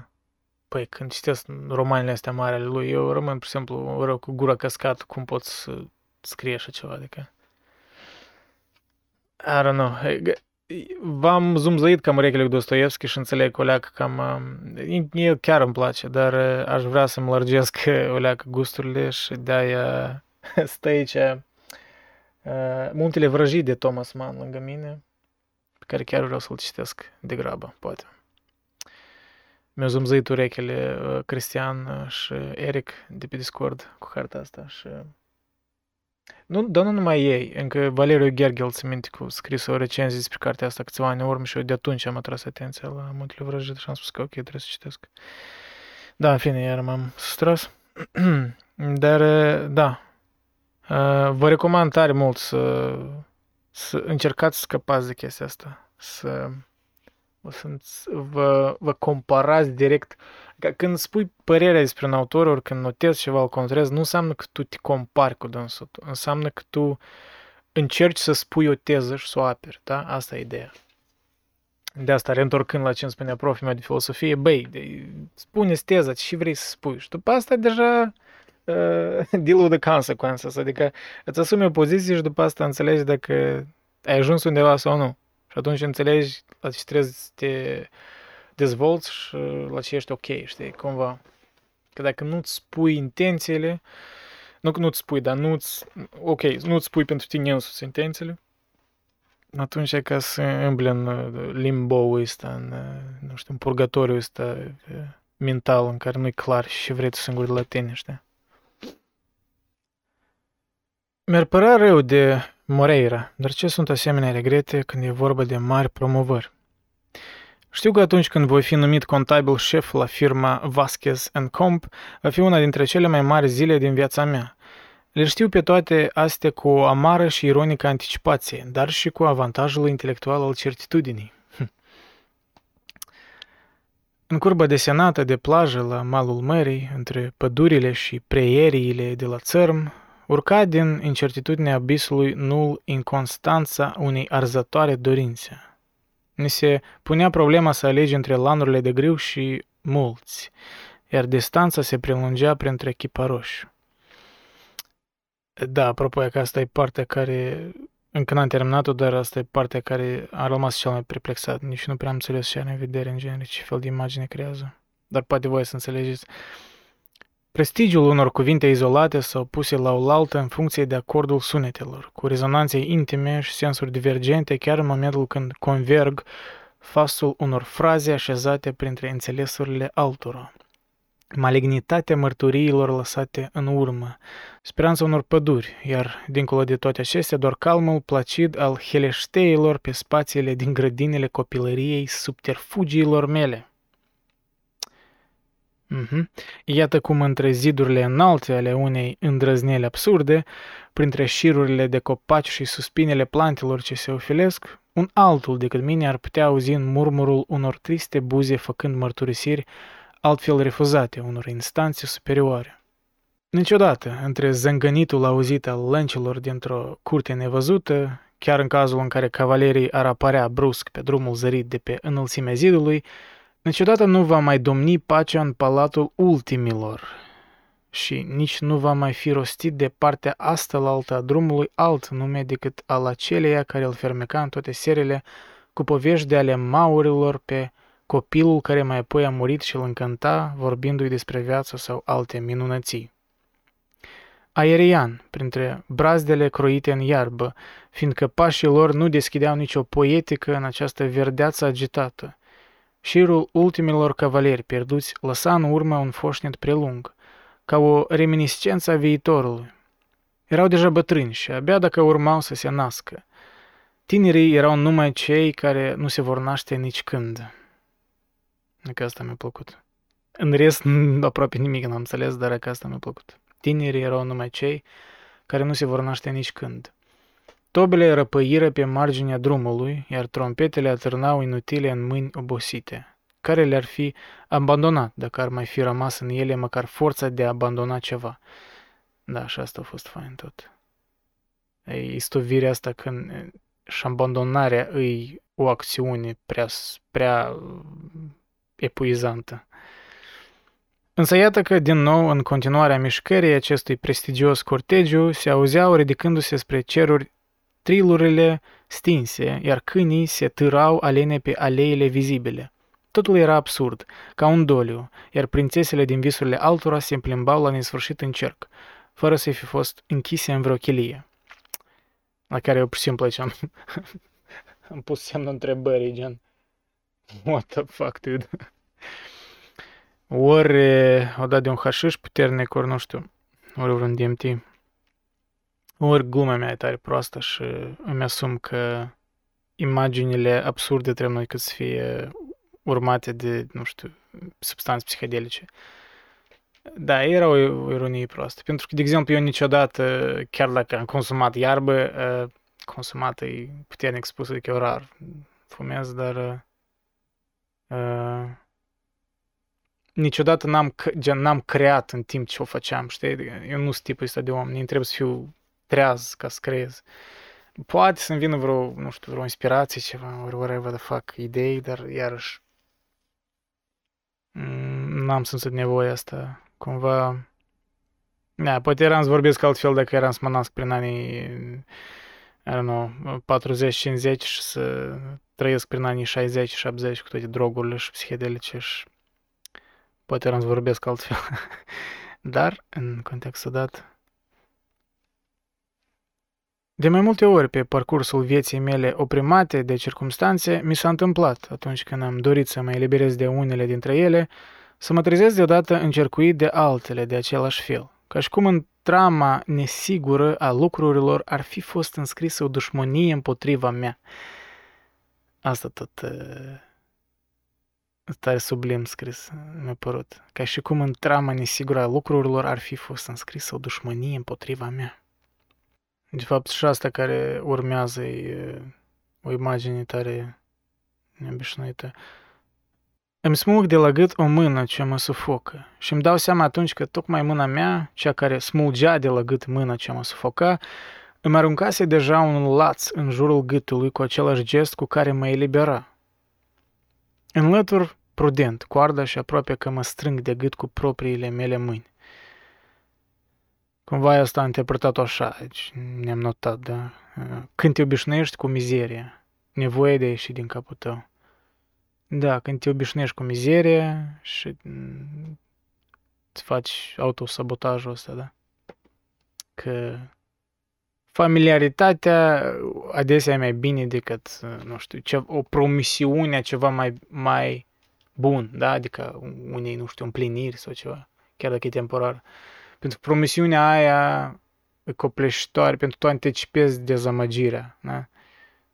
Păi, când citesc romanele astea mari ale lui, eu rămân, pur și simplu, rău cu gura căscat, cum pot să scrie așa ceva, adică... I don't know. V-am zumzăit cam urechile cu Dostoevski și înțeleg o leacă cam... El chiar îmi place, dar aș vrea să-mi lărgesc o leacă gusturile și de-aia stă aici Muntele Vrăjii de Thomas Mann lângă mine, pe care chiar vreau să-l citesc de grabă, poate mi-au zumzăit urechile Cristian și Eric de pe Discord cu harta asta și... Nu, dar nu numai ei, încă Valeriu Gergel, ți minte, cu scris o recenzie despre cartea asta câțiva ani în urmă și eu de atunci am atras atenția la Muntele Vrăjit și am spus că ok, trebuie să citesc. Da, în fine, iar m-am sustras. Dar, da, vă recomand tare mult să, să încercați să scăpați de chestia asta. Să o să vă, vă comparați direct. Că când spui părerea despre un autor, ori când notezi ceva, îl controlezi, nu înseamnă că tu te compari cu dânsul. Înseamnă că tu încerci să spui o teză și să o aperi, da? Asta e ideea. De asta, reîntorcând la ce îmi spunea profii meu de filosofie, băi, spune-ți teza, ce vrei să spui. Și după asta deja uh, deal with the consequences, adică îți asumi o poziție și după asta înțelegi dacă ai ajuns undeva sau nu. Și atunci înțelegi la ce trebuie să te dezvolți și la ce ești ok, știi, cumva. Că dacă nu-ți spui intențiile, nu că nu-ți spui, dar nu-ți, ok, nu-ți spui pentru tine însuți intențiile, atunci e ca să îmbli în limbo ăsta, în, nu știu, în purgatoriu ăsta mental în care nu-i clar și vrei tu singur de la tine, știi? Mi-ar părea rău de Moreira, dar ce sunt asemenea regrete când e vorba de mari promovări? Știu că atunci când voi fi numit contabil șef la firma Vasquez Comp, va fi una dintre cele mai mari zile din viața mea. Le știu pe toate astea cu o amară și ironică anticipație, dar și cu avantajul intelectual al certitudinii. În curba desenată de plajă la malul mării, între pădurile și preieriile de la țărm, urca din incertitudinea abisului nul inconstanța unei arzătoare dorințe. Ni se punea problema să alegi între lanurile de grâu și mulți, iar distanța se prelungea printre chiparoși. Da, apropo, că asta e partea care încă n-am terminat-o, dar asta e partea care a rămas cel mai perplexat. Nici nu prea am înțeles ce are în vedere în genere, ce fel de imagine creează. Dar poate voi să înțelegeți. Prestigiul unor cuvinte izolate sau puse la oaltă în funcție de acordul sunetelor, cu rezonanțe intime și sensuri divergente chiar în momentul când converg fasul unor fraze așezate printre înțelesurile altora malignitatea mărturiilor lăsate în urmă, speranța unor păduri, iar, dincolo de toate acestea, doar calmul placid al heleșteilor pe spațiile din grădinile copilăriei subterfugiilor mele. Mm-hmm. Iată cum între zidurile înalte ale unei îndrăzneli absurde, printre șirurile de copaci și suspinele plantelor ce se ofilesc, un altul decât mine ar putea auzi în murmurul unor triste buze făcând mărturisiri altfel refuzate unor instanțe superioare. Niciodată, între zângănitul auzit al lăncilor dintr-o curte nevăzută, chiar în cazul în care cavalerii ar apărea brusc pe drumul zărit de pe înălțimea zidului, niciodată nu va mai domni pacea în palatul ultimilor și nici nu va mai fi rostit de partea asta la alta a drumului alt nume decât al aceleia care îl fermeca în toate serile cu povești de ale maurilor pe copilul care mai apoi a murit și îl încânta vorbindu-i despre viață sau alte minunății. Aerian, printre brazdele croite în iarbă, fiindcă pașii lor nu deschideau nicio poetică în această verdeață agitată. Șirul ultimilor cavaleri pierduți lăsa în urmă un foșnet prelung, ca o reminiscență a viitorului. Erau deja bătrâni și abia dacă urmau să se nască. Tinerii erau numai cei care nu se vor naște nici când. Că asta mi-a plăcut. În rest, aproape nimic n-am înțeles, dar că asta mi-a plăcut. Tinerii erau numai cei care nu se vor naște nici când. Tobele răpăiră pe marginea drumului, iar trompetele atârnau inutile în mâini obosite, care le-ar fi abandonat dacă ar mai fi rămas în ele măcar forța de a abandona ceva. Da, și asta a fost fain tot. E istovirea asta când și abandonarea îi o acțiune prea, prea epuizantă. Însă iată că, din nou, în continuarea mișcării acestui prestigios cortegiu, se auzeau ridicându-se spre ceruri trilurile stinse, iar câinii se târau alene pe aleile vizibile. Totul era absurd, ca un doliu, iar prințesele din visurile altora se plimbau la nesfârșit în cerc, fără să fi fost închise în vreo chilie. La care eu pur și simplu aici am, am pus semnul întrebării, gen, what the fuck, dude? Ori o dat de un hașiș puternic, ori nu știu, ori vreun DMT. Ori gluma mea e tare proastă și îmi asum că imaginile absurde trebuie noi că să fie urmate de, nu știu, substanțe psihedelice. Da, era o, ironie proastă. Pentru că, de exemplu, eu niciodată, chiar dacă am consumat iarbă, consumat e puternic spus, adică eu rar fumez, dar uh, niciodată n-am, gen, n-am creat în timp ce o făceam, știi? Eu nu sunt tipul ăsta de om, nu trebuie să fiu treaz ca să creez. Poate să-mi vină vreo, nu știu, vreo inspirație, ceva, ori whatever the fuck, idei, dar iarăși mm, n-am simțit nevoia asta. Cumva, da, poate eram să vorbesc altfel dacă eram să mă nasc prin anii, I don't know, 40-50 și să trăiesc prin anii 60-70 cu toate drogurile și psihedelice și poate eram să vorbesc altfel. Dar, în contextul dat, de mai multe ori pe parcursul vieții mele oprimate de circumstanțe, mi s-a întâmplat, atunci când am dorit să mă eliberez de unele dintre ele, să mă trezesc deodată încercuit de altele de același fel, ca și cum în trama nesigură a lucrurilor ar fi fost înscrisă o dușmănie împotriva mea. Asta tot uh, tare sublim scris, mi-a părut. Ca și cum în trama nesigură a lucrurilor ar fi fost înscrisă o dușmănie împotriva mea. De fapt, și asta care urmează e o imagine tare neobișnuită. Îmi smulg de la gât o mână ce mă sufocă și îmi dau seama atunci că tocmai mâna mea, cea care smulgea de la gât mâna ce mă sufoca, îmi aruncase deja un laț în jurul gâtului cu același gest cu care mă elibera. Înlătur prudent coarda și aproape că mă strâng de gât cu propriile mele mâini. Cumva asta a interpretat-o așa, deci ne-am notat, da? Când te obișnuiești cu mizeria, nevoie de a ieși din capul tău. Da, când te obișnuiești cu mizeria și îți faci autosabotajul ăsta, da? Că familiaritatea adesea e mai bine decât, nu știu, ce, o promisiune a ceva mai, mai bun, da? Adică unei, nu știu, împliniri sau ceva, chiar dacă e temporar. Pentru că promisiunea aia e copleșitoare, pentru că tu anticipezi dezamăgirea, da?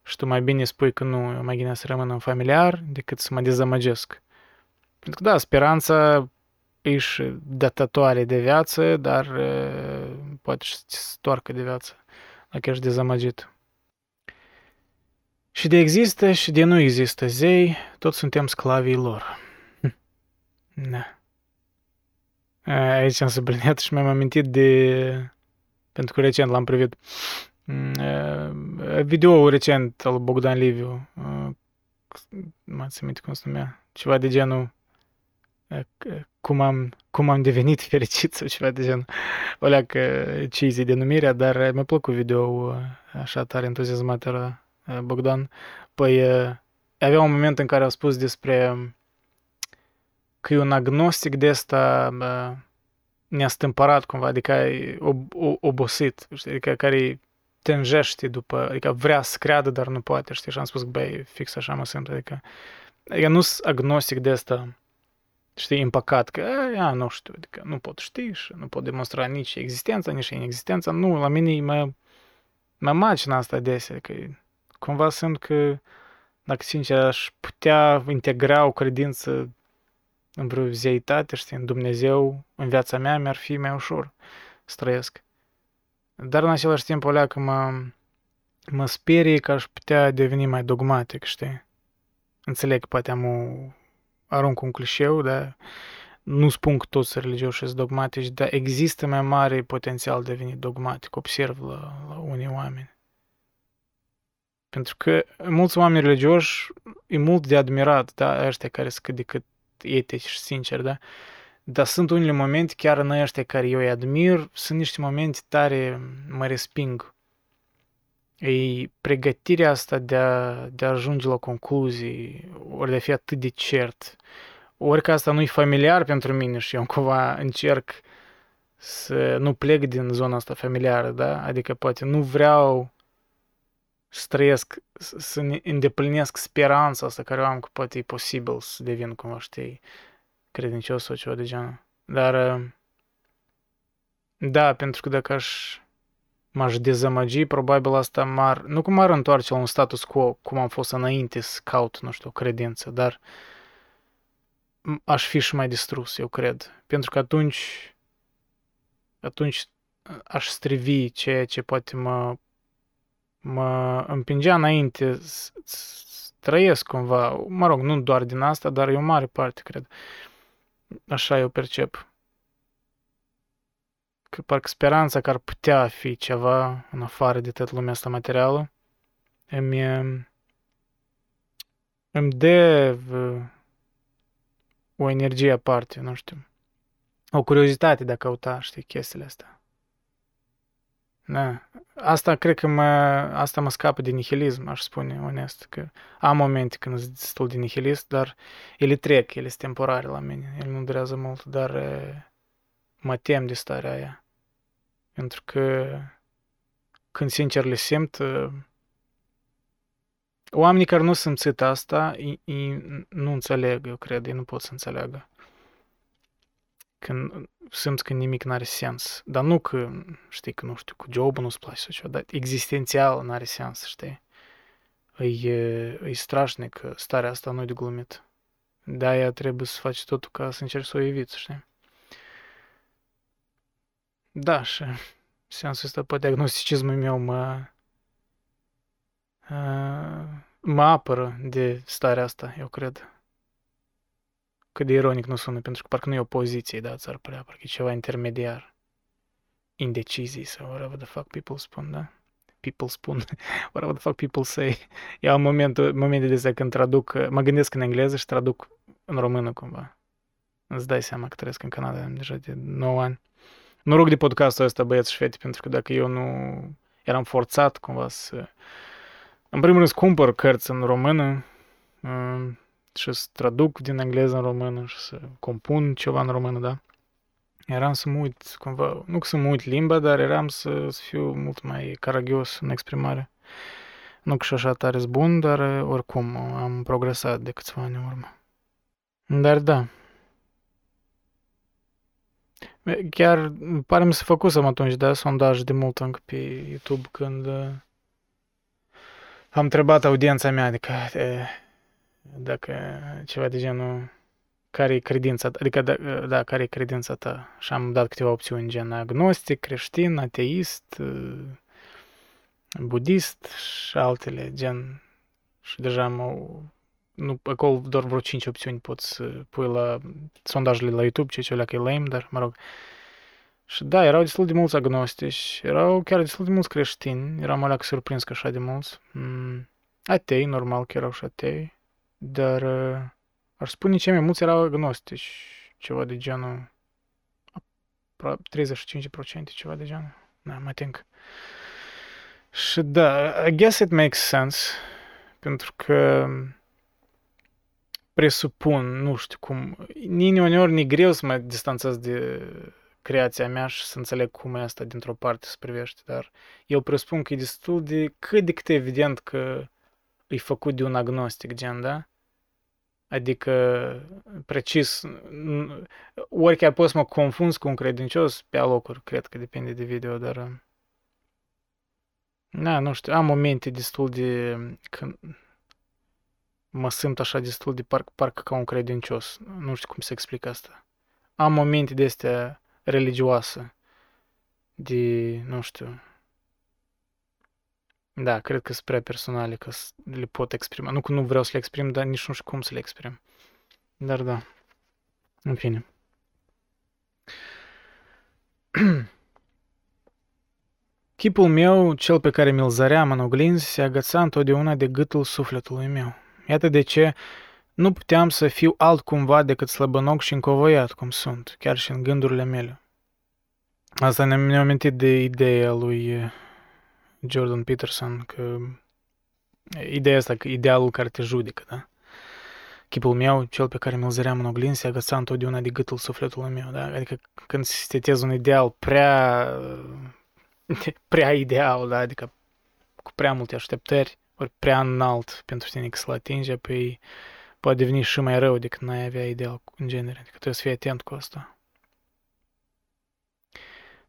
Și tu mai bine spui că nu, eu mai bine să rămân în familiar decât să mă dezamăgesc. Pentru că, da, speranța ești datătoare de viață, dar uh, poate să te stoarcă de viață dacă ești dezamăgit. Și de există și de nu există zei, toți suntem sclavii lor. Da. Aici am subliniat și mi-am amintit de... Pentru că recent l-am privit video recent al Bogdan Liviu. Mă ți aminte cum se numea. Ceva de genul cum am, cum am devenit fericit sau ceva de genul. O leacă cheesy denumirea, dar mi-a plăcut video așa tare entuziasmat era Bogdan. Păi avea un moment în care a spus despre că e un agnostic de asta neastâmpărat cumva, adică e ob- obosit, știi, adică care tânjește după, adică vrea să creadă, dar nu poate, știi, și am spus că, băi, fix așa mă simt, adică, adică nu sunt agnostic de asta, știi, împăcat, că, a, nu știu, adică nu pot ști și nu pot demonstra nici existența, nici inexistența, nu, la mine mă, mă macină asta adesea, adică cumva simt că, dacă sincer aș putea integra o credință în vreo zeitate, știi, în Dumnezeu, în viața mea, mi-ar fi mai ușor să trăiesc. Dar în același timp, o că mă, mă sperie că aș putea deveni mai dogmatic, știi? Înțeleg că poate am o, arunc un clișeu, dar nu spun că toți religioși sunt dogmatici, dar există mai mare potențial de a deveni dogmatic, observ la, la unii oameni. Pentru că mulți oameni religioși e mult de admirat, da, ăștia care sunt cât de cât etici și sinceri, da? Dar sunt unele momente, chiar în ăștia care eu îi admir, sunt niște momente tare mă resping. E pregătirea asta de a, de a ajunge la concluzii, ori de a fi atât de cert. Ori că asta nu e familiar pentru mine și eu cumva încerc să nu plec din zona asta familiară, da? Adică poate nu vreau să trăiesc, să îndeplinesc speranța asta care o am că poate e posibil să devin cumva, știi, credincios sau ceva de genul. Dar, da, pentru că dacă aș, m-aș dezamăgi, probabil asta m-ar, nu cum m-ar întoarce la un status quo, cum am fost înainte să caut, nu știu, o credință, dar aș fi și mai distrus, eu cred. Pentru că atunci, atunci aș strivi ceea ce poate mă, mă împingea înainte să trăiesc cumva, mă rog, nu doar din asta, dar e o mare parte, cred. Așa eu percep. Că parcă speranța că ar putea fi ceva în afară de tot lumea asta materială îmi, îmi dă o energie aparte, nu știu. O curiozitate de a căuta, știi, chestiile astea. Da. Asta cred că mă, asta mă scapă de nihilism, aș spune onest, că am momente când sunt destul de nihilist, dar ele trec, ele sunt temporare la mine, ele nu durează mult, dar mă tem de starea aia. Pentru că când sincer le simt, oamenii care nu simțit asta, ei, ei nu înțeleg, eu cred, ei nu pot să înțeleagă. Când simți că nimic n-are sens. Dar nu că, știi, că nu știu, cu jobul nu-ți place sau ceva, dar existențial n-are sens, știi? E, e strașnic, starea asta nu e de glumit. De-aia trebuie să faci totul ca să încerci să o eviți, știi? Da, și sensul ăsta poate agnosticismul meu mă, mă apără de starea asta, eu cred. Cât de ironic nu sună, pentru că parcă nu e opoziție, da, ți-ar părea, parcă e ceva intermediar. Indecizii sau whatever the fuck people spun, da? People spun, whatever the fuck people say. Eu am momentul, momente de astea când traduc, mă gândesc în engleză și traduc în română cumva. Îți dai seama că trăiesc în Canada deja de 9 ani. Noroc de podcastul ăsta, băieți și fete, pentru că dacă eu nu eram forțat cumva să... În primul rând să cumpăr cărți în română uh, și să traduc din engleză în română și să compun ceva în română, da? Eram să mă uit cumva, nu că să mă uit limba, dar eram să, să fiu mult mai caragios în exprimare. Nu că și așa tare bun, dar oricum am progresat de câțiva ani în urmă. Dar da, Chiar pare mi se făcusem atunci, da, sondaj de mult încă pe YouTube când uh, am întrebat audiența mea, adică de, dacă ceva de genul care e credința, adică da, da, care e credința ta? Și am dat câteva opțiuni, gen agnostic, creștin, ateist, uh, budist și altele, gen și deja am nu, acolo doar vreo 5 opțiuni poți să pui la sondajele la YouTube, ce ce că e lame, dar mă rog. Și da, erau destul de mulți agnostici, erau chiar destul de mulți creștini, eram alea surprins că așa de mulți. Mm, atei, normal că erau și atei, dar uh, aș spune cei mai mulți erau agnostici, ceva de genul 35%, ceva de genul. Da, mai think. Și da, I guess it makes sense, pentru că presupun, nu știu cum, nici uneori ni greu să mă distanțez de creația mea și să înțeleg cum e asta dintr-o parte se privește, dar eu presupun că e destul de cât de cât evident că e făcut de un agnostic, gen, da? Adică, precis, ori chiar pot să mă confund cu un credincios pe alocuri, cred că depinde de video, dar... Da, nu știu, am momente destul de... Când, mă simt așa destul de parcă, parcă ca un credincios. Nu știu cum să explic asta. Am momente de astea religioase. De, nu știu. Da, cred că sunt prea personale că le pot exprima. Nu că nu vreau să le exprim, dar nici nu știu cum să le exprim. Dar da. În fine. Chipul meu, cel pe care mi-l zăream în oglinzi, se agăța întotdeauna de gâtul sufletului meu. Iată de ce nu puteam să fiu altcumva decât slăbănoc și încovoiat cum sunt, chiar și în gândurile mele. Asta ne-a amintit de ideea lui eh, Jordan Peterson, că ideea asta, că idealul care te judecă, da? Chipul meu, cel pe care mi-l zăream în oglindă, se agăța întotdeauna de gâtul sufletului meu, da? Adică când setezi un ideal prea, prea ideal, da? Adică cu prea multe așteptări, ori prea înalt pentru tine că să-l atinge, păi poate deveni și mai rău decât n-ai avea ideal în genere. Adică trebuie să fii atent cu asta.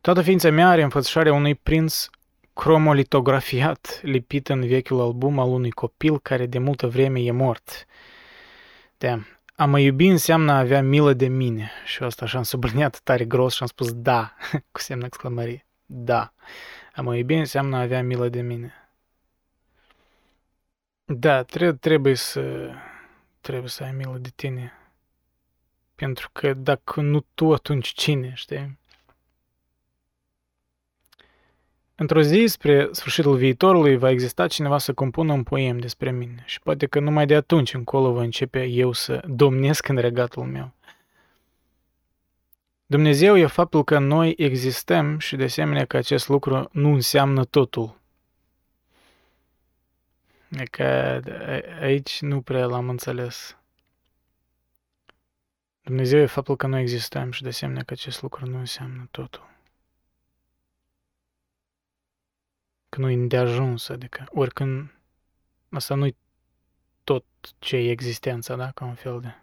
Toată ființa mea are înfățișarea unui prinț cromolitografiat, lipit în vechiul album al unui copil care de multă vreme e mort. Da. A mă iubi înseamnă a avea milă de mine. Și asta așa am subliniat tare gros și am spus da, cu semnă exclamării. Da. A mă iubi înseamnă a avea milă de mine. Da, trebuie, trebuie să trebuie să ai milă de tine. Pentru că dacă nu tu, atunci cine, știi? Într-o zi, spre sfârșitul viitorului, va exista cineva să compună un poem despre mine și poate că numai de atunci încolo va începe eu să domnesc în regatul meu. Dumnezeu e faptul că noi existăm și de asemenea că acest lucru nu înseamnă totul. E că aici nu prea l-am înțeles. Dumnezeu e faptul că nu existăm și de asemenea că acest lucru nu înseamnă totul. Că nu e ajuns, adică oricând asta nu-i tot ce e existența, da, ca un fel de...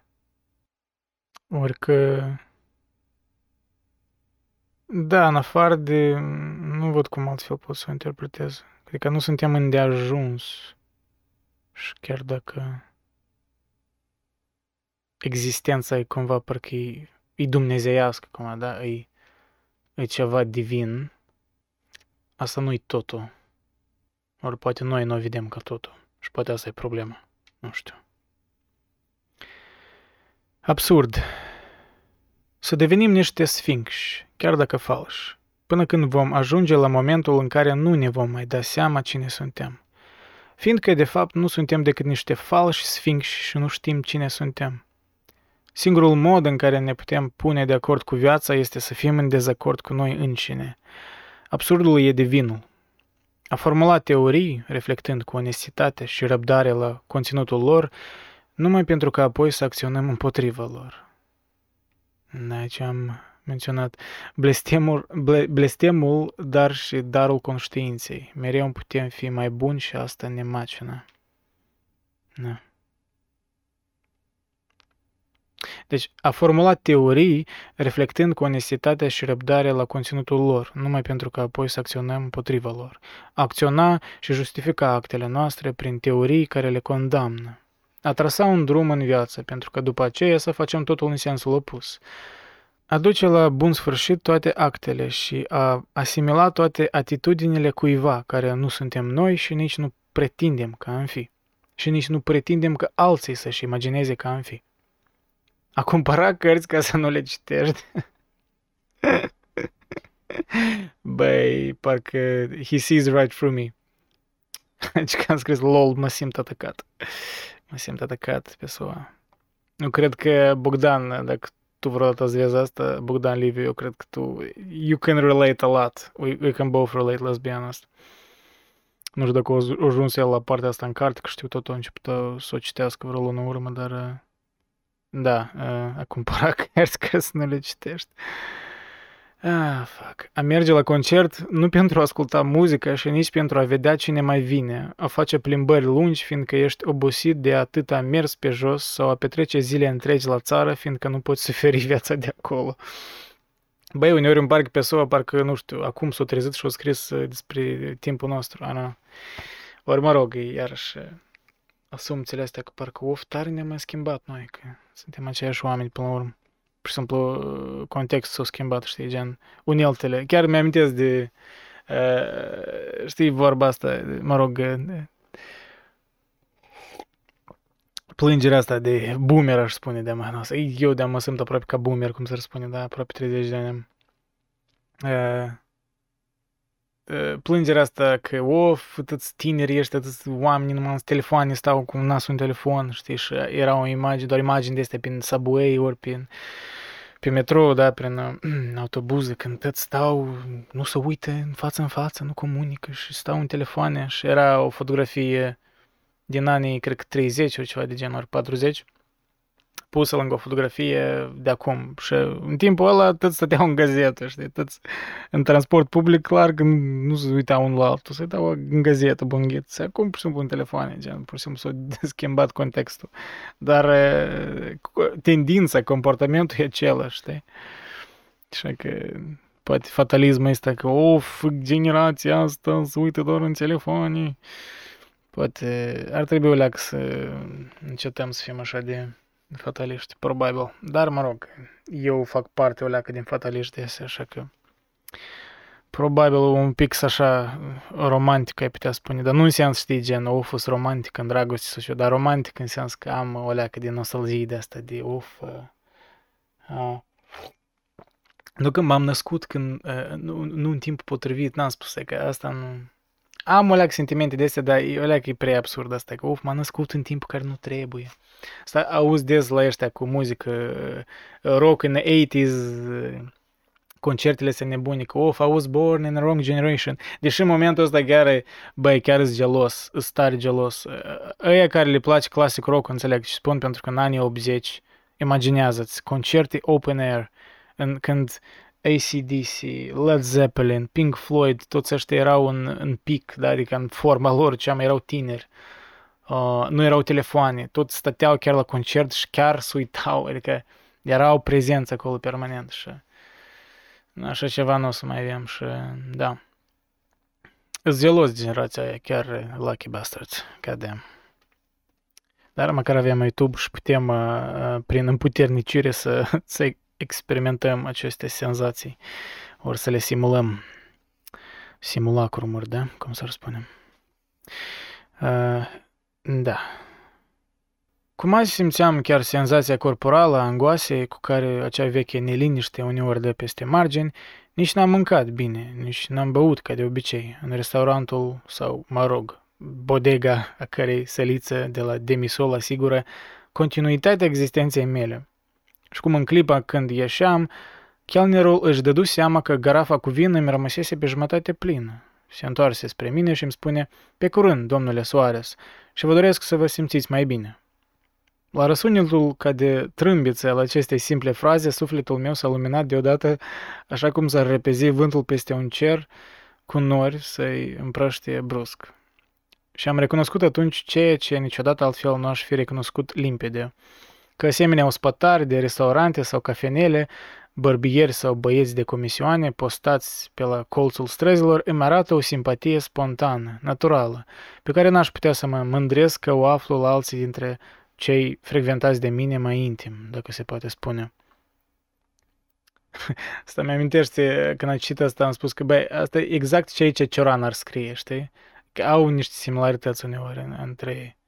Orică... Da, în afară de... Nu văd cum altfel pot să o interpretez. Adică nu suntem îndeajuns și chiar dacă existența e cumva parcă e, e dumnezeiască, cumva, da? E, e ceva divin, asta nu e totul. Ori poate noi nu o vedem ca totul. Și poate asta e problema. Nu știu. Absurd. Să devenim niște sfinxi, chiar dacă falși, până când vom ajunge la momentul în care nu ne vom mai da seama cine suntem. Fiindcă, de fapt, nu suntem decât niște falși sfinxi și nu știm cine suntem. Singurul mod în care ne putem pune de acord cu viața este să fim în dezacord cu noi înșine. Absurdul e divinul. A formula teorii, reflectând cu onestitate și răbdare la conținutul lor, numai pentru că apoi să acționăm împotriva lor. Aici am menționat blestemul, ble, blestemul, dar și darul conștiinței. Mereu putem fi mai buni și asta ne macină. Da. Deci a formulat teorii reflectând cu onestitatea și răbdarea la conținutul lor, numai pentru că apoi să acționăm împotriva lor. Acționa și justifica actele noastre prin teorii care le condamnă. A trasa un drum în viață, pentru că după aceea să facem totul în sensul opus. A duce la bun sfârșit toate actele și a asimila toate atitudinile cuiva care nu suntem noi și nici nu pretindem că am fi. Și nici nu pretindem că alții să-și imagineze că am fi. A cumpăra cărți ca să nu le citești. Băi, parcă he sees right through me. Deci că am scris LOL, mă simt atacat. Mă simt atacat pe SUA. Nu cred că Bogdan, dacă tu vreodată îți vezi asta, Bogdan Liviu, eu cred că tu, you can relate a lot. We, we can both relate, let's be honest. Nu știu dacă o ajuns el la partea asta în carte, că știu tot a început să o citească vreo lună urmă, dar da, a cumpăra cărți ca să nu le citești. Ah, fuck. A merge la concert nu pentru a asculta muzică și nici pentru a vedea cine mai vine, a face plimbări lungi fiindcă ești obosit de atâta mers pe jos sau a petrece zile întregi la țară fiindcă nu poți suferi viața de acolo. Băi, uneori îmi parcă pe SOA, parcă, nu știu, acum s-o trezit și o scris uh, despre timpul nostru, ana. Ori mă rog, iarăși asumțiile astea că parcă of, tare ne-am mai schimbat noi, că suntem aceiași oameni până la urmă. Pur și simplu, contextul s-a schimbat, știi, gen, uneltele. Chiar mi-amintesc de, uh, știi, vorba asta, mă rog, de, plângerea asta de boomer, aș spune, de mă, eu de mă simt aproape ca boomer, cum să spune, da, aproape 30 de ani. Uh, plângerea asta că, of, atâți tineri ești, atâți oameni numai în telefoane stau cu nasul în telefon, știi, și era o imagine, doar imagini de astea prin subway ori prin pe metrou, da, prin uh, autobuze, când tot stau, nu se uită în față în față, nu comunică și stau în telefoane și era o fotografie din anii, cred că 30 ori ceva de genul, 40, pusă lângă o fotografie de acum. Și în timpul ăla tot stăteau în gazetă, știi, toți în transport public, clar că nu se uitau unul la altul, se uitau în gazetă, bunghiți. Acum, pur și simplu, în telefoane, gen, pur și simplu s-a schimbat contextul. Dar tendința, comportamentul e același, știi? Așa că poate fatalismul ăsta că, of, generația asta se uită doar în telefoane. Poate ar trebui o leac să încetăm să fim așa de fataliști, probabil. Dar, mă rog, eu fac parte o leacă din fataliști ăsia, așa că probabil un pic așa romantic, ai putea spune, dar nu în sens, știi, gen, of, fost romantic în dragoste sau ceva, dar romantic în sens că am o leacă de nostalgie de asta, de of, uh, uh, nu că m-am născut când, uh, nu, nu în timpul potrivit, n-am spus că asta nu, am o leac sentimente de astea, dar o leac e prea absurd asta, că of, m-am născut în timpul care nu trebuie. Asta auzi des la ăștia cu muzică uh, rock in the 80s, uh, concertele astea nebune, că of, I was born in the wrong generation. Deși în momentul ăsta chiar, băi, chiar sunt gelos, sunt tare gelos. Uh, ăia care le place clasic rock, înțeleg ce spun, pentru că în anii 80, imaginează-ți, concerte open air, în, când ACDC, Led Zeppelin, Pink Floyd, toți ăștia erau în, în pic, da? adică în forma lor, cea mai erau tineri. Uh, nu erau telefoane, toți stăteau chiar la concert și chiar se uitau, adică erau prezență acolo permanent și așa ceva nu o să mai avem și da. Îți gelos generația aia, chiar lucky bastards, cadem. Dar măcar avem YouTube și putem uh, prin împuternicire să, să experimentăm aceste senzații, ori să le simulăm. Simulacrumuri, da? Cum să spune. Uh, da. Cum azi simțeam chiar senzația corporală a angoasei cu care acea veche neliniște uneori dă peste margini, nici n-am mâncat bine, nici n-am băut ca de obicei în restaurantul sau, mă rog, bodega a cărei săliță de la demisol asigură continuitatea existenței mele. Și cum în clipa când ieșeam, chelnerul își dădu seama că garafa cu vin îmi rămăsese pe jumătate plină. Se întoarse spre mine și îmi spune, pe curând, domnule Soares, și vă doresc să vă simțiți mai bine. La răsunetul ca de trâmbiță al acestei simple fraze, sufletul meu s-a luminat deodată, așa cum s-ar repezi vântul peste un cer cu nori să-i împrăștie brusc. Și am recunoscut atunci ceea ce niciodată altfel nu aș fi recunoscut limpede, că asemenea ospătari de restaurante sau cafenele, bărbieri sau băieți de comisioane postați pe la colțul străzilor îmi arată o simpatie spontană, naturală, pe care n-aș putea să mă mândresc că o aflu la alții dintre cei frecventați de mine mai intim, dacă se poate spune. Asta mi-amintește, când am citit asta, am spus că, băi, asta e exact ceea ce Cioran ar scrie, știi? Că au niște similarități uneori între ei.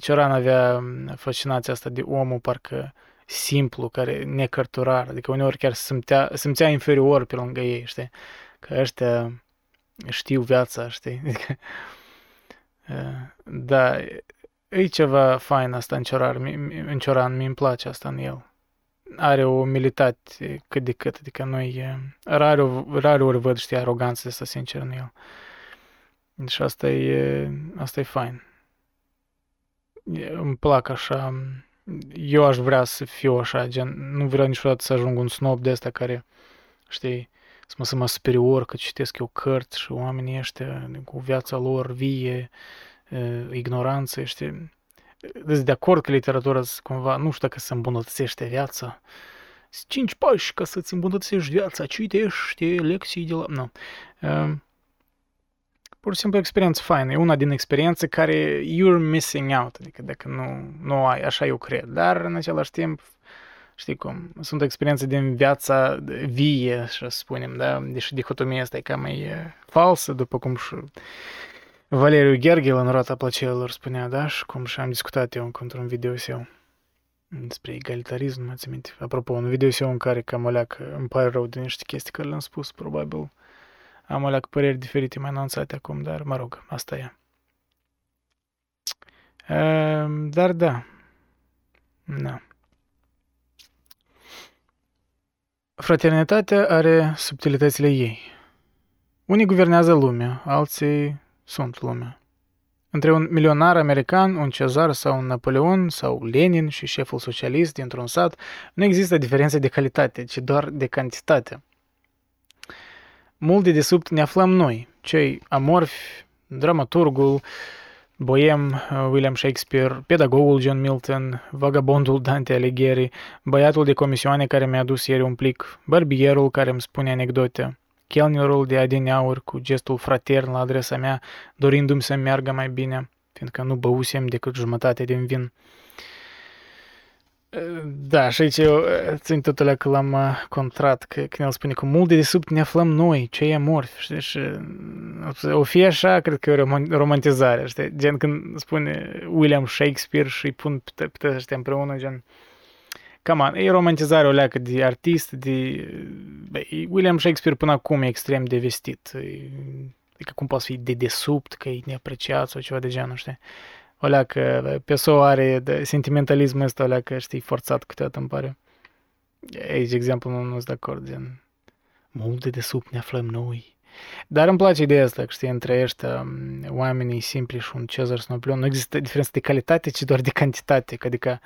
Cioran avea fascinația asta de omul parcă simplu, care necărturar, adică uneori chiar simțea, simțea inferior pe lângă ei, știi? Că ăștia știu viața, știi? Adică, da, E ceva fain asta în Cioran, în Cioran, mi-mi place asta în el. Are o umilitate cât de cât, adică noi rar, rar ori văd, știi, aroganță asta sincer în el. Și asta e, asta e fain. Îmi plac așa, eu aș vrea să fiu așa, gen, nu vreau niciodată să ajung un snob de ăsta care, știi, să mă simt superior că citesc eu cărți și oamenii ăștia cu viața lor vie, ignoranță, știi? Sunt de acord că literatura cumva, nu știu dacă se îmbunătățește viața, cinci pași ca să-ți îmbunătățești viața, citești lecții de la... Nu. Pur și simplu experiență faină. E una din experiențe care you're missing out, adică dacă nu, nu ai, așa eu cred. Dar în același timp, știi cum, sunt experiențe din viața vie, să spunem, da? Deși dihotomia asta e cam mai falsă, după cum și Valeriu Gherghel în Roata Plăcerilor spunea, da? Și cum și am discutat eu într-un video său despre egalitarism, mă ți minte. Apropo, un video său în care cam leac îmi pare rău de niște chestii care le-am spus, probabil am o leac păreri diferite mai anunțate acum, dar mă rog, asta e. Uh, dar da. Da. Fraternitatea are subtilitățile ei. Unii guvernează lumea, alții sunt lumea. Între un milionar american, un cezar sau un Napoleon sau Lenin și șeful socialist dintr-un sat, nu există diferențe de calitate, ci doar de cantitate. Mult de desubt ne aflăm noi, cei amorfi, dramaturgul, boem uh, William Shakespeare, pedagogul John Milton, vagabondul Dante Alighieri, băiatul de comisioane care mi-a adus ieri un plic, barbierul care îmi spune anecdote, chelnerul de adineauri cu gestul fratern la adresa mea, dorindu-mi să meargă mai bine, fiindcă nu băusem decât jumătate din vin. Da, și aici eu țin totul că l-am contrat, că când el spune că mult de sub ne aflăm noi, cei amorfi, știi, și o fi așa, cred că e o romantizare, știi, gen când spune William Shakespeare și îi pun pe, pe ăștia împreună, gen, Cam on, e romantizare o leacă de artist, de... Bă, William Shakespeare până acum e extrem de vestit. E, adică cum poate fi de desubt, că e neapreciat sau ceva de genul, știi? O leacă, Pessoa are de sentimentalismul ăsta, o leacă, știi, forțat câteodată îmi pare. Aici, exemplu, nu, nu sunt de acord, gen... Mult de desubt ne aflăm noi. Dar îmi place ideea asta, că știi, între ăștia oamenii simpli și un Cezar sau Napoleon nu există diferență de calitate, ci doar de cantitate, adică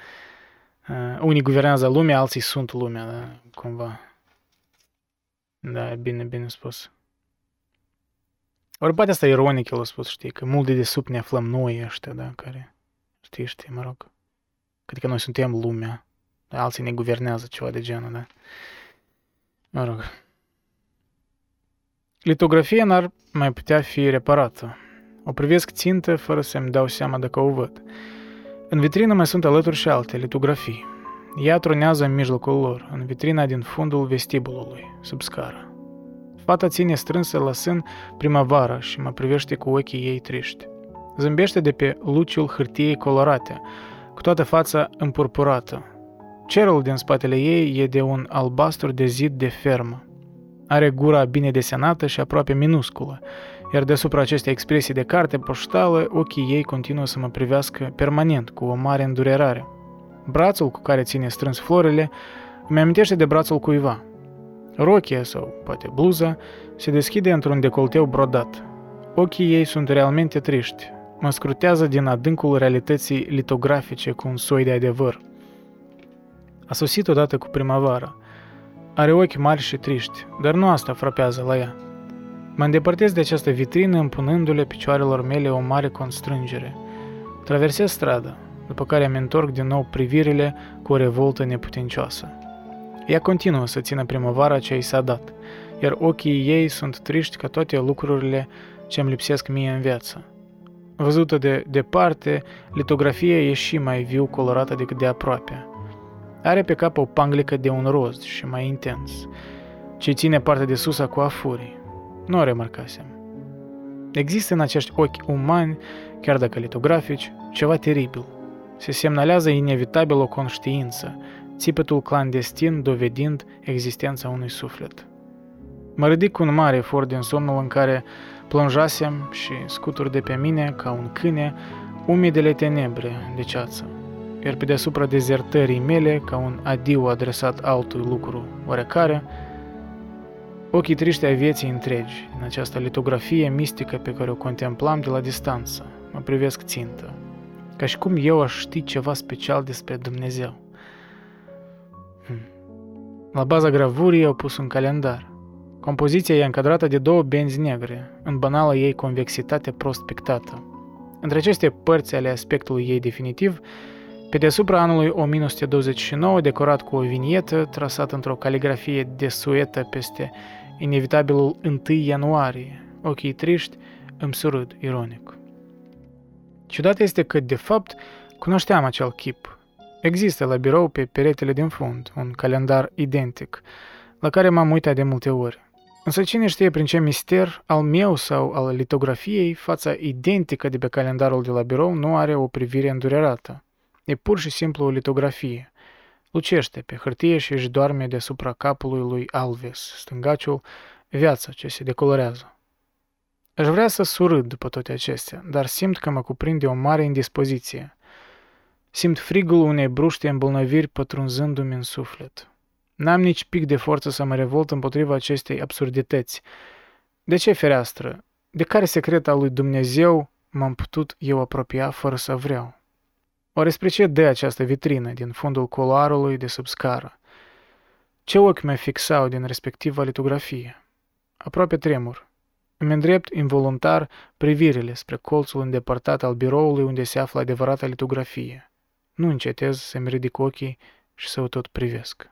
Uh, unii guvernează lumea, alții sunt lumea, da, cumva. Da, bine, bine spus. Ori poate asta ironic el a spus, știi, că mult de sub ne aflăm noi ăștia, da, care, știi, știi, mă rog. Cred că noi suntem lumea, da, alții ne guvernează ceva de genul, da. Mă rog. Litografia n-ar mai putea fi reparată. O privesc țintă fără să-mi dau seama dacă o văd. În vitrină mai sunt alături și alte litografii. Ea tronează în mijlocul lor, în vitrina din fundul vestibulului, sub scară. Fata ține strânsă la sân primăvara și mă privește cu ochii ei triști. Zâmbește de pe luciul hârtiei colorate, cu toată fața împurpurată. Cerul din spatele ei e de un albastru de zid de fermă. Are gura bine desenată și aproape minusculă, iar deasupra acestei expresii de carte poștală, ochii ei continuă să mă privească permanent, cu o mare îndurerare. Brațul cu care ține strâns florile îmi amintește de brațul cuiva. Rochia sau poate bluza se deschide într-un decolteu brodat. Ochii ei sunt realmente triști. Mă scrutează din adâncul realității litografice cu un soi de adevăr. A sosit odată cu primăvara. Are ochi mari și triști, dar nu asta frapează la ea. Mă îndepărtez de această vitrină împunându-le picioarelor mele o mare constrângere. Traversez strada, după care îmi întorc din nou privirile cu o revoltă neputincioasă. Ea continuă să țină primăvara ce i s-a dat, iar ochii ei sunt triști ca toate lucrurile ce îmi lipsesc mie în viață. Văzută de departe, litografia e și mai viu colorată decât de aproape. Are pe cap o panglică de un roz și mai intens, ce ține partea de sus a coafurii. Nu o remarcasem. Există în acești ochi umani, chiar dacă litografici, ceva teribil. Se semnalează inevitabil o conștiință, țipetul clandestin dovedind existența unui suflet. Mă ridic cu un mare efort din somnul în care plonjasem și scutur de pe mine, ca un câine, umedele tenebre de ceață, iar pe deasupra dezertării mele, ca un adiu adresat altui lucru oarecare, ochii triști ai vieții întregi, în această litografie mistică pe care o contemplam de la distanță, mă privesc țintă, ca și cum eu aș ști ceva special despre Dumnezeu. Hm. La baza gravurii au pus un calendar. Compoziția e încadrată de două benzi negre, în banala ei convexitate prost pictată. Între aceste părți ale aspectului ei definitiv, pe deasupra anului 1929, decorat cu o vinietă trasată într-o caligrafie de suetă peste inevitabilul 1 ianuarie, ochii triști, îmi surâd ironic. Ciudat este că, de fapt, cunoșteam acel chip. Există la birou pe peretele din fund un calendar identic, la care m-am uitat de multe ori. Însă cine știe prin ce mister, al meu sau al litografiei, fața identică de pe calendarul de la birou nu are o privire îndurerată. E pur și simplu o litografie. Lucește pe hârtie și își doarme deasupra capului lui Alves, stângaciul, viața ce se decolorează. Aș vrea să surâd după toate acestea, dar simt că mă cuprinde o mare indispoziție. Simt frigul unei bruște îmbolnăviri pătrunzându-mi în suflet. N-am nici pic de forță să mă revolt împotriva acestei absurdități. De ce fereastră? De care secret al lui Dumnezeu m-am putut eu apropia fără să vreau? Oare spre ce dă această vitrină din fundul coloarului de sub scară? Ce ochi mă fixau din respectiva litografie? Aproape tremur. Îmi îndrept involuntar privirile spre colțul îndepărtat al biroului unde se află adevărata litografie. Nu încetez să-mi ridic ochii și să o tot privesc.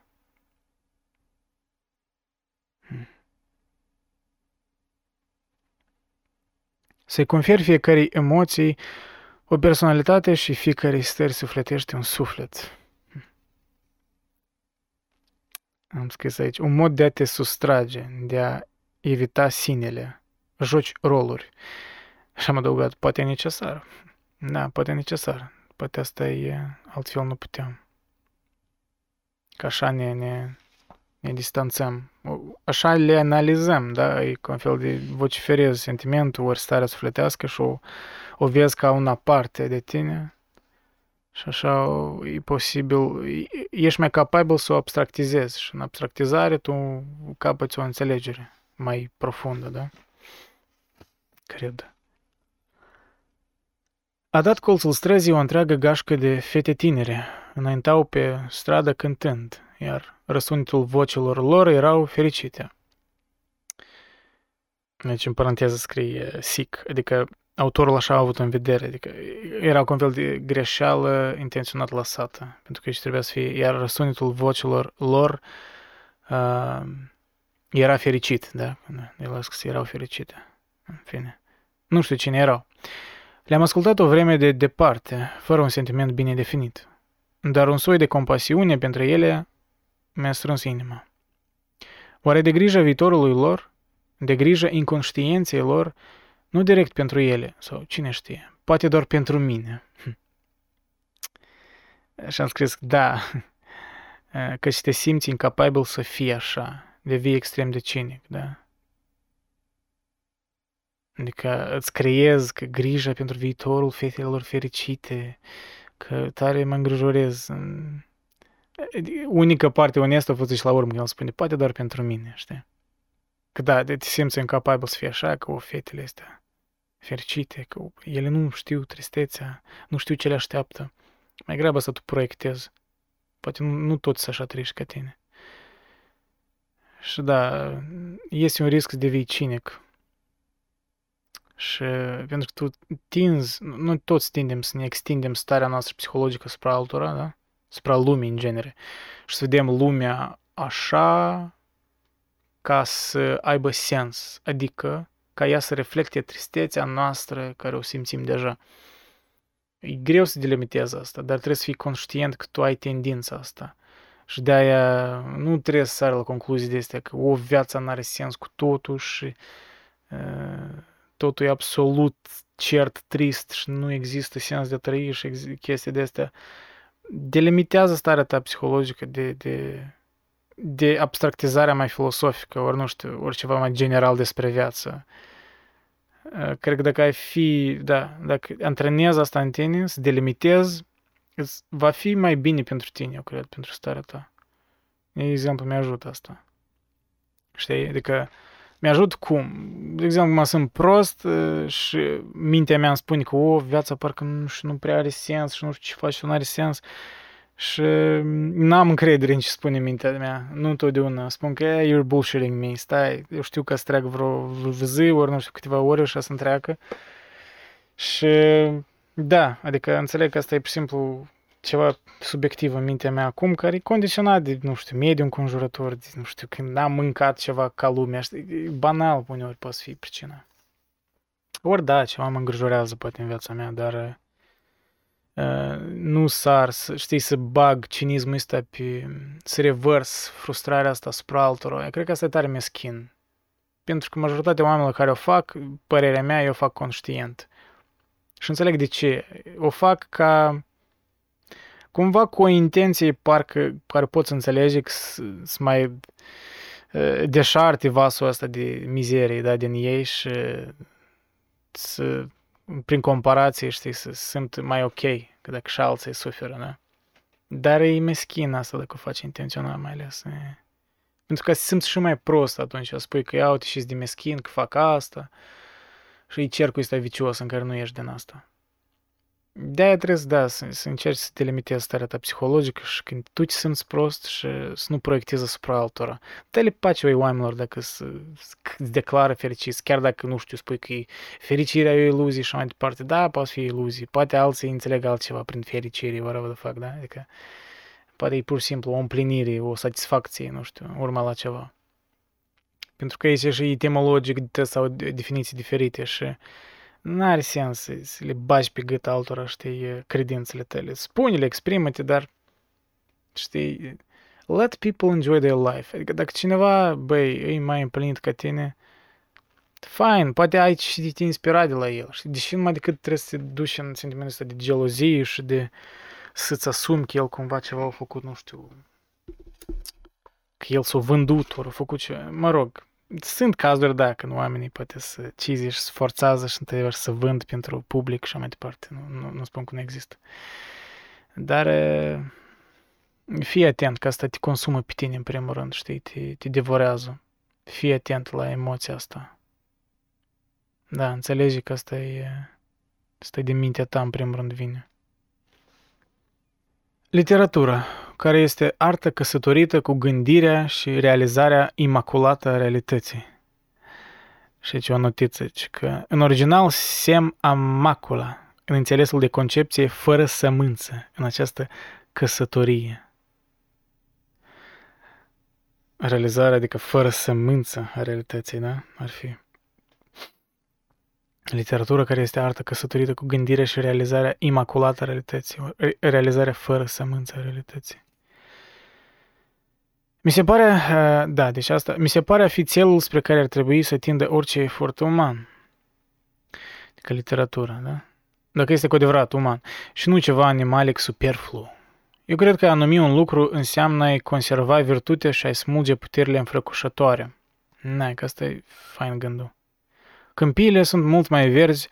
Să-i conferi fiecare emoții o personalitate și fiecare stări sufletește un suflet. Am scris aici, un mod de a te sustrage, de a evita sinele, joci roluri. Și am adăugat, poate e necesar. Da, poate e necesar. Poate asta e, altfel nu puteam. Ca așa ne, ne ne distanțăm. Așa le analizăm, da? E ca un fel de vociferez sentimentul, ori starea sufletească și o, o vezi ca una parte de tine. Și așa e posibil, ești mai capabil să o abstractizezi și în abstractizare tu capăți o înțelegere mai profundă, da? Cred. A dat colțul străzii o întreagă gașcă de fete tinere, înaintau pe stradă cântând, iar răsunetul vocilor lor erau fericite. Deci, în paranteză scrie sic, adică autorul așa a avut în vedere, adică era un fel de greșeală intenționat lăsată, pentru că aici trebuia să fie, iar răsunetul vocilor lor uh, era fericit, da? El a scris, erau fericite. În fine. Nu știu cine erau. Le-am ascultat o vreme de departe, fără un sentiment bine definit. Dar un soi de compasiune pentru ele mi-a strâns inima. Oare de grijă viitorului lor? De grijă inconștienței lor? Nu direct pentru ele, sau cine știe, poate doar pentru mine. Hm. Și am scris, da, că și te simți incapabil să fii așa, devii extrem de cinic, da? Adică îți creezi că grija pentru viitorul fetelor fericite, că tare mă îngrijorez. Unica parte onestă a fost și la urmă când el spune, poate doar pentru mine, știi? Că da, te simți incapabil să fii așa, că o fetele astea fericite, că ele nu știu tristețea, nu știu ce le așteaptă. Mai grabă să tu proiectezi. Poate nu, nu toți așa triști ca tine. Și da, este un risc să devii cinic. Și pentru că tu tinzi, nu toți tindem să ne extindem starea noastră psihologică spre altora, da? Spre lumii în genere. Și să vedem lumea așa ca să aibă sens, adică ca ea să reflecte tristețea noastră care o simțim deja. E greu să delimitezi asta, dar trebuie să fii conștient că tu ai tendința asta. Și de-aia nu trebuie să sari la concluzii de astea că o viața nu are sens cu totul și uh, totul e absolut cert, trist și nu există sens de a trăi și chestii de astea. Delimitează starea ta psihologică de, de, de abstractizarea mai filosofică, ori nu știu, ori ceva mai general despre viață. Cred că dacă ai fi, da, dacă antrenezi asta în tine, să delimitezi, va fi mai bine pentru tine, eu cred, pentru starea ta. De exemplu, mi-ajută asta. Știi? Adică mi-ajut cum? De exemplu, mă sunt prost și mintea mea îmi spune că, o, viața parcă nu, nu prea are sens și nu știu ce faci și nu are sens. Și n-am încredere în ce spune mintea mea. Nu întotdeauna. Spun că you're bullshitting me. Stai, eu știu că să treacă vreo zi, ori nu știu câteva ore și să întreacă. Și da, adică înțeleg că asta e, pur și simplu, ceva subiectiv în mintea mea acum, care e condiționat de, nu știu, mediul înconjurător, de, nu știu, când n-am mâncat ceva ca lumea, știi, banal uneori poate fi pricina. Ori da, ceva mă îngrijorează poate în viața mea, dar uh, nu sar, să, știi, să bag cinismul ăsta pe, să revărs frustrarea asta asupra altora. Eu cred că asta e tare meschin. Pentru că majoritatea oamenilor care o fac, părerea mea, eu o fac conștient. Și înțeleg de ce. O fac ca cumva cu o intenție parcă care poți înțelege că să mai deșarte vasul ăsta de mizerie da, din ei și să, prin comparație, știi, să simt mai ok, că dacă și alții suferă, da? Dar e meschin asta dacă o faci intenționat mai ales. E. Pentru că se simți și mai prost atunci, spui că iau și de meschin, că fac asta și e cercul ăsta vicios în care nu ești din asta. De-aia trebuie să, da, să, să încerci să te limitezi starea ta psihologică și când tu te simți prost și să nu proiectezi asupra altora. Te le pace voi oamenilor dacă se declară fericiți, chiar dacă, nu știu, spui că fericirea e o iluzie și mai departe. Da, poate fi iluzie. Poate alții înțeleg altceva prin fericire, whatever the fuck, da? Adică poate e pur și simplu o împlinire, o satisfacție, nu știu, urma la ceva. Pentru că aici și etimologic sau definiții diferite și nu are sens să, să le bagi pe gât altora, știi, credințele tale. Spune-le, exprimă-te, dar, știi, let people enjoy their life. Adică dacă cineva, băi, e mai împlinit ca tine, fine, poate ai și te inspira de la el, știi, deși numai decât trebuie să te duci în sentimentul ăsta de gelozie și de să-ți asumi că el cumva ceva a făcut, nu știu, că el s-a vândut, ori a făcut ce, mă rog, sunt cazuri, da, când oamenii poate să cizi și să forțează și într să vând pentru public și mai departe. Nu, nu, nu spun că nu există. Dar fii atent că asta te consumă pe tine în primul rând, știi, te, te devorează. Fii atent la emoția asta. Da, înțelegi că asta e, asta e de mintea ta în primul rând vine. Literatura care este artă căsătorită cu gândirea și realizarea imaculată a realității. Și aici o notiță, că în original sem amacula, în înțelesul de concepție fără sămânță, în această căsătorie. Realizarea, adică fără sămânță a realității, da? Ar fi. Literatura care este artă căsătorită cu gândirea și realizarea imaculată a realității, realizarea fără sămânță a realității. Mi se pare, uh, da, deci asta, mi se pare a fi țelul spre care ar trebui să tindă orice efort uman. Adică literatura, da? Dacă este cu adevărat uman. Și nu ceva animalic superflu. Eu cred că a numi un lucru înseamnă a-i conserva virtutea și a-i smulge puterile înfrăcușătoare. Nai, că asta e fain gândul. Câmpiile sunt mult mai verzi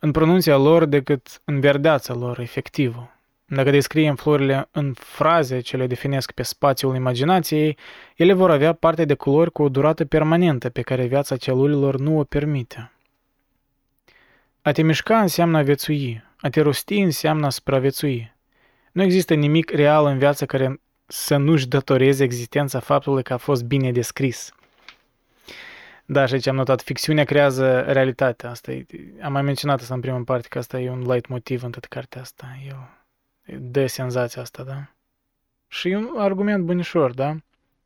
în pronunția lor decât în verdeața lor efectivă. Dacă descriem florile în fraze ce le definesc pe spațiul imaginației, ele vor avea parte de culori cu o durată permanentă pe care viața celulelor nu o permite. A te mișca înseamnă a viețui, a te rosti înseamnă a supraviețui. Nu există nimic real în viață care să nu-și datoreze existența faptului că a fost bine descris. Da, și aici am notat, ficțiunea creează realitatea. Asta e, am mai menționat asta în prima parte, că asta e un light motiv în toată cartea asta. Eu, dă senzația asta, da? Și e un argument bunișor, da?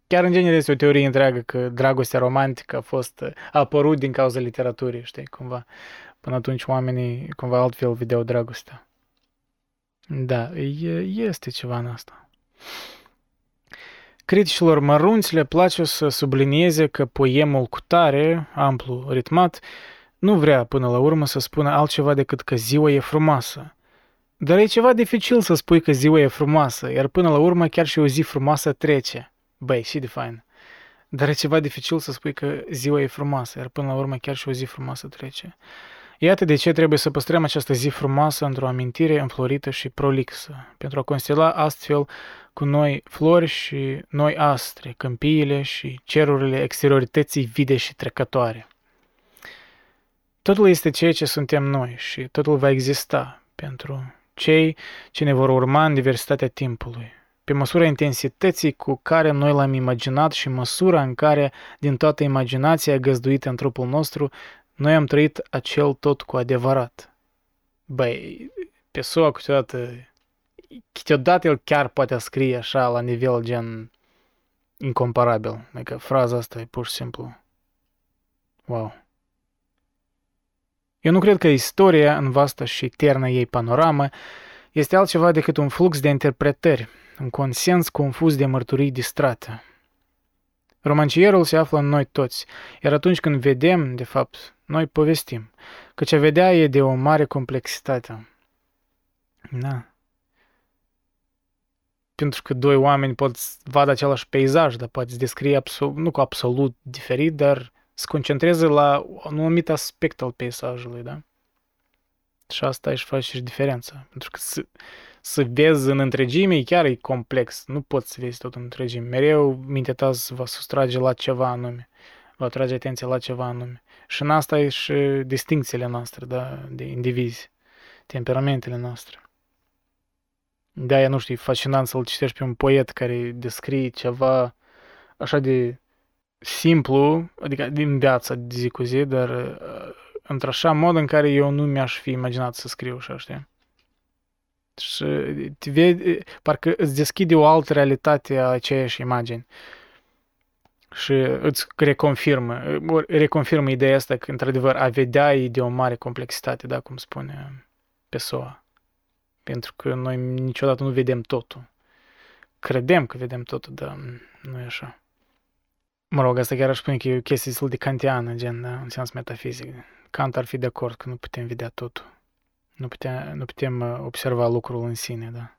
Chiar în genere este o teorie întreagă că dragostea romantică a fost, a apărut din cauza literaturii, știi, cumva. Până atunci oamenii cumva altfel vedeau dragostea. Da, e, este ceva în asta. Criticilor mărunți le place să sublinieze că poemul cu tare, amplu, ritmat, nu vrea până la urmă să spună altceva decât că ziua e frumoasă. Dar e ceva dificil să spui că ziua e frumoasă, iar până la urmă chiar și o zi frumoasă trece. Băi, și de fain. Dar e ceva dificil să spui că ziua e frumoasă, iar până la urmă chiar și o zi frumoasă trece. Iată de ce trebuie să păstrăm această zi frumoasă într-o amintire înflorită și prolixă, pentru a constela astfel cu noi flori și noi astre, câmpiile și cerurile exteriorității vide și trecătoare. Totul este ceea ce suntem noi și totul va exista pentru cei ce ne vor urma în diversitatea timpului, pe măsura intensității cu care noi l-am imaginat și măsura în care, din toată imaginația găzduită în trupul nostru, noi am trăit acel tot cu adevărat. Băi, Pessoa câteodată, câteodată el chiar poate scrie așa la nivel gen incomparabil. Adică fraza asta e pur și simplu wow. Eu nu cred că istoria, în vasta și eternă ei panoramă, este altceva decât un flux de interpretări, un consens confuz de mărturii distrate. Romancierul se află în noi toți, iar atunci când vedem, de fapt, noi povestim, căci a vedea e de o mare complexitate. Da. Pentru că doi oameni pot vadă același peisaj, dar poate descrie absolut, nu cu absolut diferit, dar se concentrează la un anumit aspect al peisajului, da? Și asta își face și diferența. Pentru că să, să vezi în întregime chiar e complex. Nu poți să vezi tot în întregime. Mereu mintea ta va sustrage la ceva anume. Va trage atenția la ceva anume. Și în asta e și distincțiile noastre, da? De indivizi. Temperamentele noastre. De aia, nu știu, e fascinant să-l citești pe un poet care descrie ceva așa de simplu, adică din viața de zi cu zi, dar uh, într-așa mod în care eu nu mi-aș fi imaginat să scriu așa, știi? Și te vede, parcă îți deschide o altă realitate a aceeași imagini. Și îți reconfirmă, reconfirmă ideea asta că, într-adevăr, a vedea e de o mare complexitate, da, cum spune Pessoa. Pentru că noi niciodată nu vedem totul. Credem că vedem totul, dar nu e așa. Mă rog, asta chiar aș spune că e o chestie destul de kantiană, gen, da, în sens metafizic. Kant ar fi de acord că nu putem vedea totul. Nu putem, nu putem uh, observa lucrul în sine, da.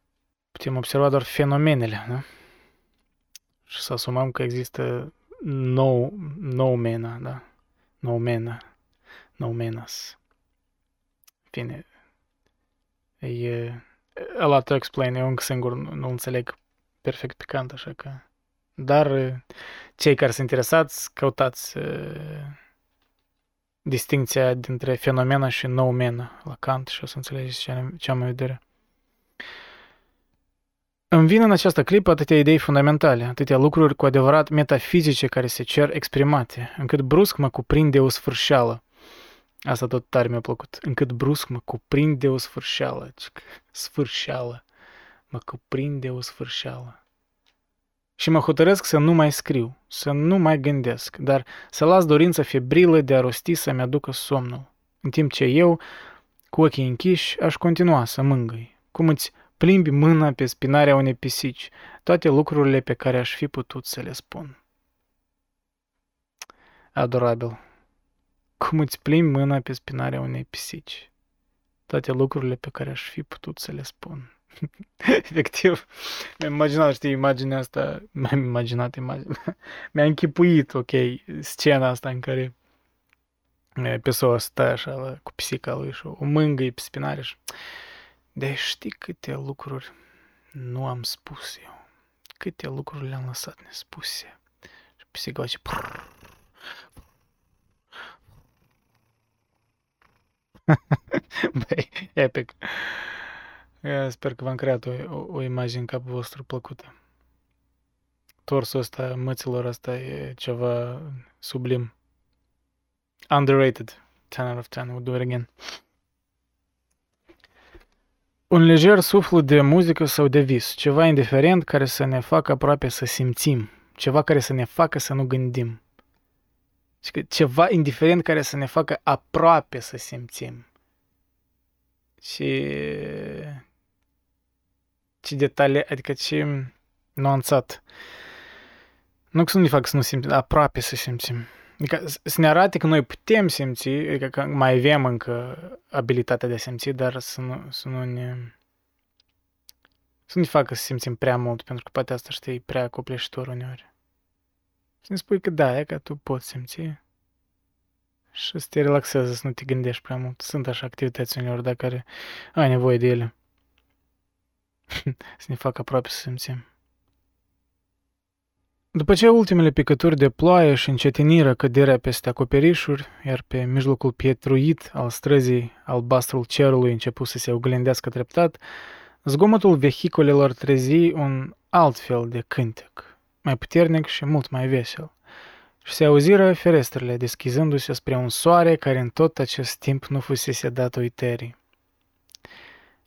Putem observa doar fenomenele, da? Și să asumăm că există nou, nou mena, da? Nou mena, nou menas. Fine, e a lot to explain, eu încă singur nu, nu înțeleg perfect pe Kant, așa că... Dar cei care sunt interesați, căutați uh, distinția dintre fenomena și noumena la Kant și o să înțelegeți ce, ce am în vedere. Îmi vin în această clipă atâtea idei fundamentale, atâtea lucruri cu adevărat metafizice care se cer exprimate, încât brusc mă cuprinde o sfârșeală. Asta tot tare mi-a plăcut. Încât brusc mă cuprinde o sfârșeală. Sfârșeală. Mă cuprinde o sfârșeală. Și mă hotărăsc să nu mai scriu, să nu mai gândesc, dar să las dorința febrilă de a rosti să-mi aducă somnul, în timp ce eu, cu ochii închiși, aș continua să mângâi, cum îți plimbi mâna pe spinarea unei pisici, toate lucrurile pe care aș fi putut să le spun. Adorabil. Cum îți plimbi mâna pe spinarea unei pisici, toate lucrurile pe care aș fi putut să le spun. Efectiv, mi-am imaginat, știi, imaginea asta, mi-am imaginat imaginea, mi-am închipuit, ok, scena asta în care Pessoa stă așa cu pisica lui și o mângâie pe spinare și... De știi câte lucruri nu am spus eu. Câte lucruri le-am lăsat nespuse. Și pisica face... Băi, epic. Eu sper că v-am creat o, o, o imagine în capul vostru plăcută. Torsul ăsta, măților ăsta e ceva sublim. Underrated. 10 out of 10. We'll do it again. Un lejer suflu de muzică sau de vis, ceva indiferent care să ne facă aproape să simțim, ceva care să ne facă să nu gândim. Ceva indiferent care să ne facă aproape să simțim. Și ce detalii, adică ce nuanțat. Nu că să nu ne facă să nu simțim, aproape să simțim. Adică să ne arate că noi putem simți, adică că mai avem încă abilitatea de a simți, dar să nu, să nu ne... Să nu ne facă să simțim prea mult, pentru că poate asta, știi, prea copleșitor uneori. Să ne spui că da, e că tu poți simți și să te relaxează, să nu te gândești prea mult. Sunt așa activități uneori, dacă care ai nevoie de ele. să ne facă aproape să simțim. După ce ultimele picături de ploaie și încetiniră căderea peste acoperișuri, iar pe mijlocul pietruit al străzii albastrul cerului început să se oglindească treptat, zgomotul vehiculelor trezi un alt fel de cântec, mai puternic și mult mai vesel. Și se auziră ferestrele deschizându-se spre un soare care în tot acest timp nu fusese dat uitării.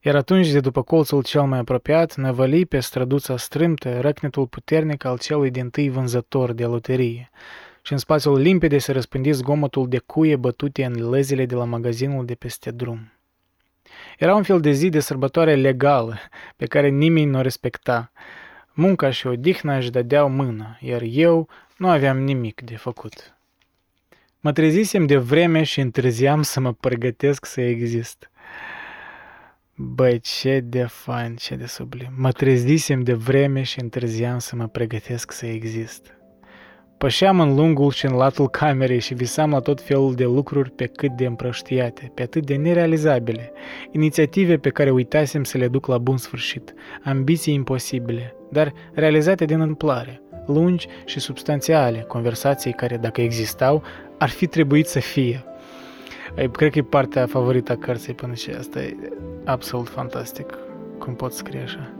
Iar atunci, de după colțul cel mai apropiat, năvăli pe străduța strâmtă răcnetul puternic al celui din tâi vânzător de loterie, și în spațiul limpede se răspândi zgomotul de cuie bătute în lăzile de la magazinul de peste drum. Era un fel de zi de sărbătoare legală, pe care nimeni nu o respecta. Munca și odihna își dădeau mână, iar eu nu aveam nimic de făcut. Mă trezisem de vreme și întârziam să mă pregătesc să exist. Băi, ce de fain, ce de sublim. Mă trezisem de vreme și întârziam să mă pregătesc să exist. Pășeam în lungul și în latul camerei și visam la tot felul de lucruri pe cât de împrăștiate, pe atât de nerealizabile, inițiative pe care uitasem să le duc la bun sfârșit, ambiții imposibile, dar realizate din întâmplare, lungi și substanțiale, conversații care, dacă existau, ar fi trebuit să fie, Cred că e partea favorită a cărții până și asta e absolut fantastic cum pot scrie așa.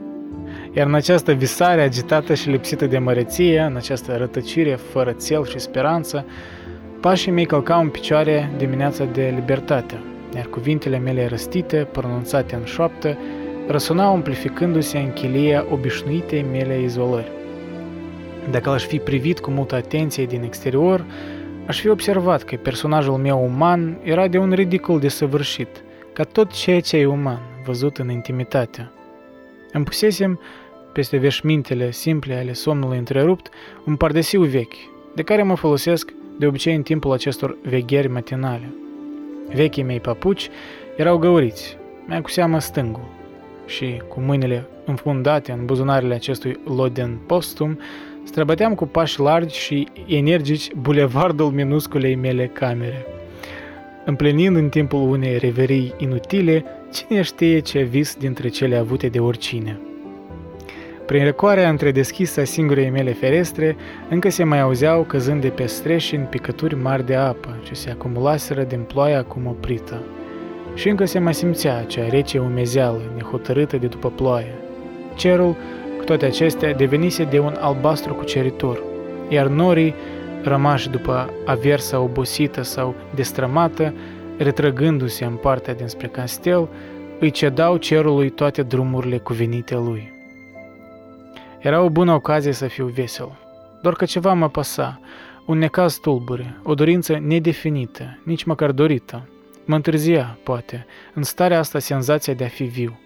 Iar în această visare agitată și lipsită de măreție, în această rătăcire fără țel și speranță, pașii mei călcau în picioare dimineața de libertate, iar cuvintele mele răstite, pronunțate în șoaptă, răsunau amplificându-se în chilia obișnuitei mele izolări. Dacă l-aș fi privit cu multă atenție din exterior, Aș fi observat că personajul meu uman era de un ridicol desăvârșit, ca tot ceea ce e uman, văzut în intimitate. Îmi pusesem, peste veșmintele simple ale somnului întrerupt, un pardesiu vechi, de care mă folosesc de obicei în timpul acestor vegheri matinale. Vechii mei papuci erau găuriți, mai cu seamă stângul, și cu mâinile înfundate în buzunarele acestui loden postum, Străbăteam cu pași largi și energici bulevardul minusculei mele camere. Împlinind în timpul unei reverii inutile, cine știe ce vis dintre cele avute de oricine. Prin răcoarea între deschisa singurei mele ferestre, încă se mai auzeau căzând de pe streșini picături mari de apă, ce se acumulaseră din ploaia acum oprită. Și încă se mai simțea acea rece umezeală, nehotărâtă de după ploaie. Cerul toate acestea devenise de un albastru cuceritor, iar norii, rămași după aversa obosită sau destrămată, retrăgându-se în partea dinspre castel, îi cedau cerului toate drumurile cuvenite lui. Era o bună ocazie să fiu vesel, doar că ceva mă păsa, un necaz tulbure, o dorință nedefinită, nici măcar dorită. Mă întârzia, poate, în starea asta senzația de a fi viu.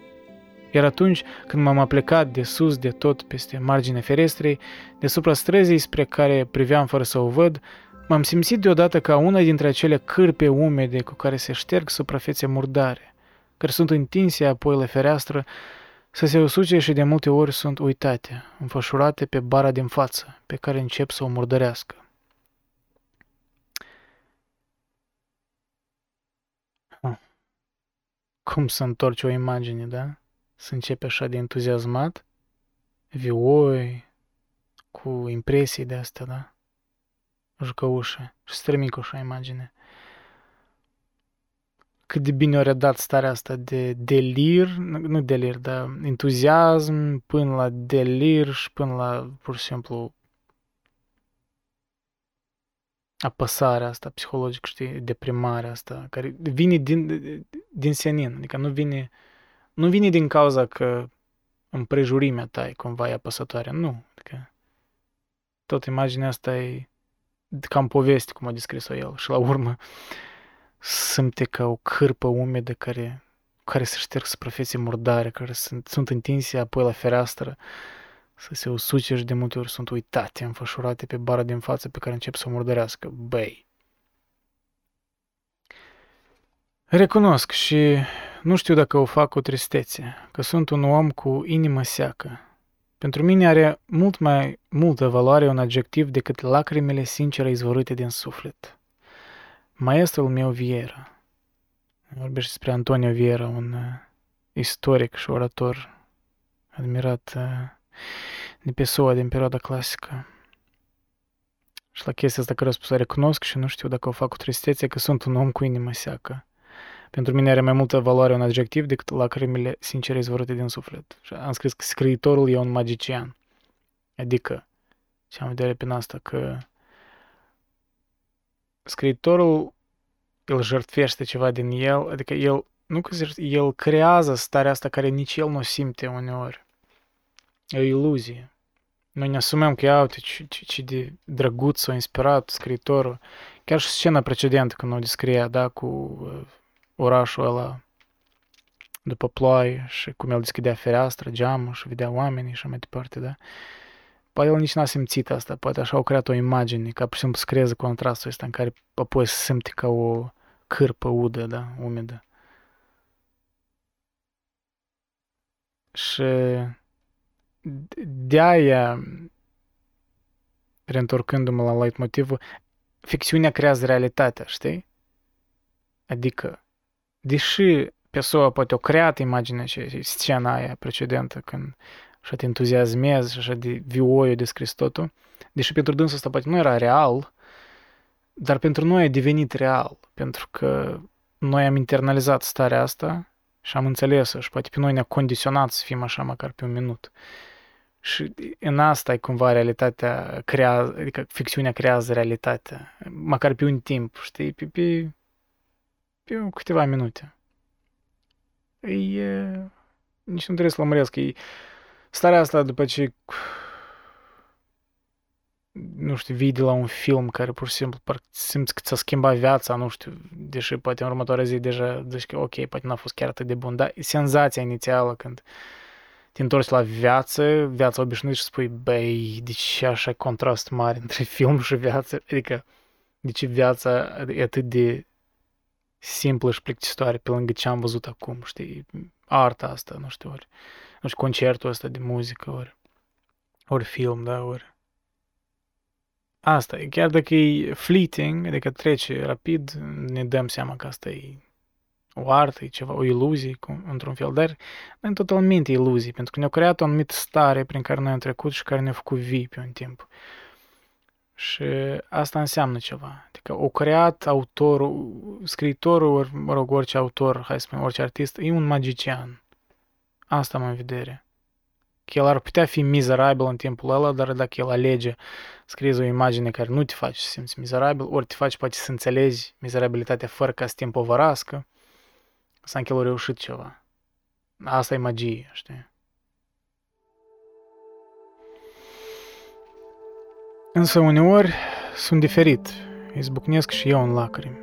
Iar atunci când m-am aplecat de sus de tot peste marginea ferestrei, deasupra străzii spre care priveam fără să o văd, m-am simțit deodată ca una dintre acele cârpe umede cu care se șterg suprafețe murdare, care sunt întinse apoi la fereastră, să se usuce și de multe ori sunt uitate, înfășurate pe bara din față, pe care încep să o murdărească. Cum să întorci o imagine, da? Să începe așa de entuziasmat, vioi, cu impresii de astea, da? Jucăușe și strămi cu așa imagine. Cât de bine o redat starea asta de delir, nu delir, dar entuziasm până la delir și până la, pur și simplu, apăsarea asta psihologică, știi, deprimarea asta, care vine din, din senin, adică nu vine, nu vine din cauza că împrejurimea ta e cumva e apăsătoare, nu, adică tot imaginea asta e cam poveste, cum a descris-o el, și la urmă simte ca o cârpă umedă care, care se șterg suprafețe murdare, care sunt, sunt întinse apoi la fereastră, să se usuce și de multe ori sunt uitate, înfășurate pe bara din față pe care încep să o murdărească. Băi! Recunosc și nu știu dacă o fac cu tristețe, că sunt un om cu inimă seacă. Pentru mine are mult mai multă valoare un adjectiv decât lacrimile sincere izvorâte din suflet. Maestrul meu Viera, vorbește despre Antonio Viera, un uh, istoric și orator admirat uh, de Pessoa din perioada clasică. Și la chestia asta care a spus, recunosc și nu știu dacă o fac cu tristețe, că sunt un om cu inimă seacă. Pentru mine are mai multă valoare un adjectiv decât lacrimile sincere izvorâte din suflet. Și am scris că scriitorul e un magician. Adică, ce am vedere pe asta, că scriitorul îl jertfește ceva din el, adică el, nu că el creează starea asta care nici el nu simte uneori. E o iluzie. Noi ne asumăm că, uite, ce, ce, ce de drăguț s-a inspirat scriitorul. Chiar și scena precedentă când o descria, da, cu uh, orașul ăla după ploaie și cum el deschidea fereastră, geamul și vedea oamenii și mai departe, da? Poate el nici n-a simțit asta, poate așa au creat o imagine, ca pur și simplu să creeze contrastul ăsta în care apoi se simte ca o cârpă udă, da, umedă. Și de-aia, reîntorcându-mă la light motivul, ficțiunea creează realitatea, știi? Adică, deși persoana poate o creat imaginea și scena aia precedentă când așa te entuziasmezi și așa de vioiu descris totul, deși pentru dânsul ăsta poate nu era real, dar pentru noi a devenit real, pentru că noi am internalizat starea asta și am înțeles-o și poate pe noi ne-a condiționat să fim așa măcar pe un minut. Și în asta e cumva realitatea creează, adică ficțiunea creează realitatea, măcar pe un timp, știi, pe, pe, pe câteva minute. E, nici nu trebuie să lămăresc, e starea asta după ce nu știu, vii de la un film care pur și simplu simți că ți-a schimbat viața, nu știu, deși poate în următoarea zi deja zici că ok, poate n-a fost chiar atât de bun, dar senzația inițială când te întorci la viață, viața obișnuită și spui, băi, de ce așa contrast mare între film și viață? Adică, de ce viața e atât de simplă și plictisitoare pe lângă ce am văzut acum, știi? Arta asta, nu știu, ori, nu știu, concertul ăsta de muzică, ori, ori film, da, ori Asta e, chiar dacă e fleeting, adică trece rapid, ne dăm seama că asta e o artă, e ceva, o iluzie, cum, într-un fel, dar nu e totalmente iluzii, pentru că ne-au creat o anumită stare prin care noi am trecut și care ne-a făcut vii pe un timp. Și asta înseamnă ceva. Adică o creat autorul, scriitorul, ori, mă rog, orice autor, hai să spunem, orice artist, e un magician. Asta am în vedere că el ar putea fi mizerabil în timpul ăla, dar dacă el alege scriezi o imagine care nu te face să simți mizerabil, ori te face poate să înțelegi mizerabilitatea fără ca să te împovărască, să încă el a reușit ceva. Asta e magie, știi? Însă uneori sunt diferit, izbucnesc și eu în lacrimi.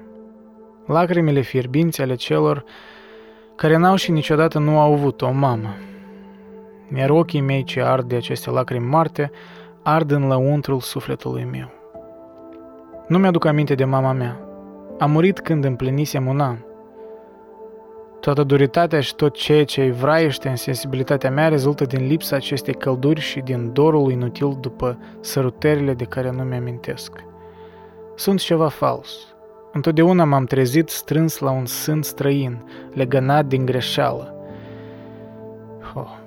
Lacrimile fierbinți ale celor care n-au și niciodată nu au avut o mamă, iar ochii mei ce ard de aceste lacrimi marte ard în lăuntrul sufletului meu. Nu mi-aduc aminte de mama mea. A murit când împlinisem un an. Toată duritatea și tot ceea ce îi vraiește în sensibilitatea mea rezultă din lipsa acestei călduri și din dorul inutil după sărutările de care nu mi-amintesc. Sunt ceva fals. Întotdeauna m-am trezit strâns la un sân străin, legănat din greșeală. Oh.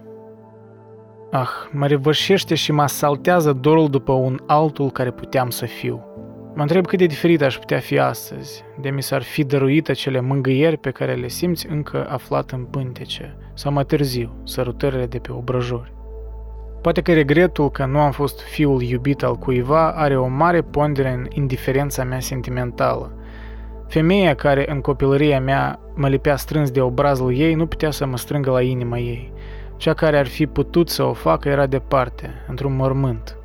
Ah, mă revășește și mă asaltează dorul după un altul care puteam să fiu. Mă întreb cât de diferit aș putea fi astăzi, de mi s-ar fi dăruit acele mângâieri pe care le simți încă aflat în pântece, sau mai târziu, sărutările de pe obrăjori. Poate că regretul că nu am fost fiul iubit al cuiva are o mare pondere în indiferența mea sentimentală. Femeia care în copilăria mea mă lipea strâns de obrazul ei nu putea să mă strângă la inima ei. Cea care ar fi putut să o facă era departe, într-un mormânt.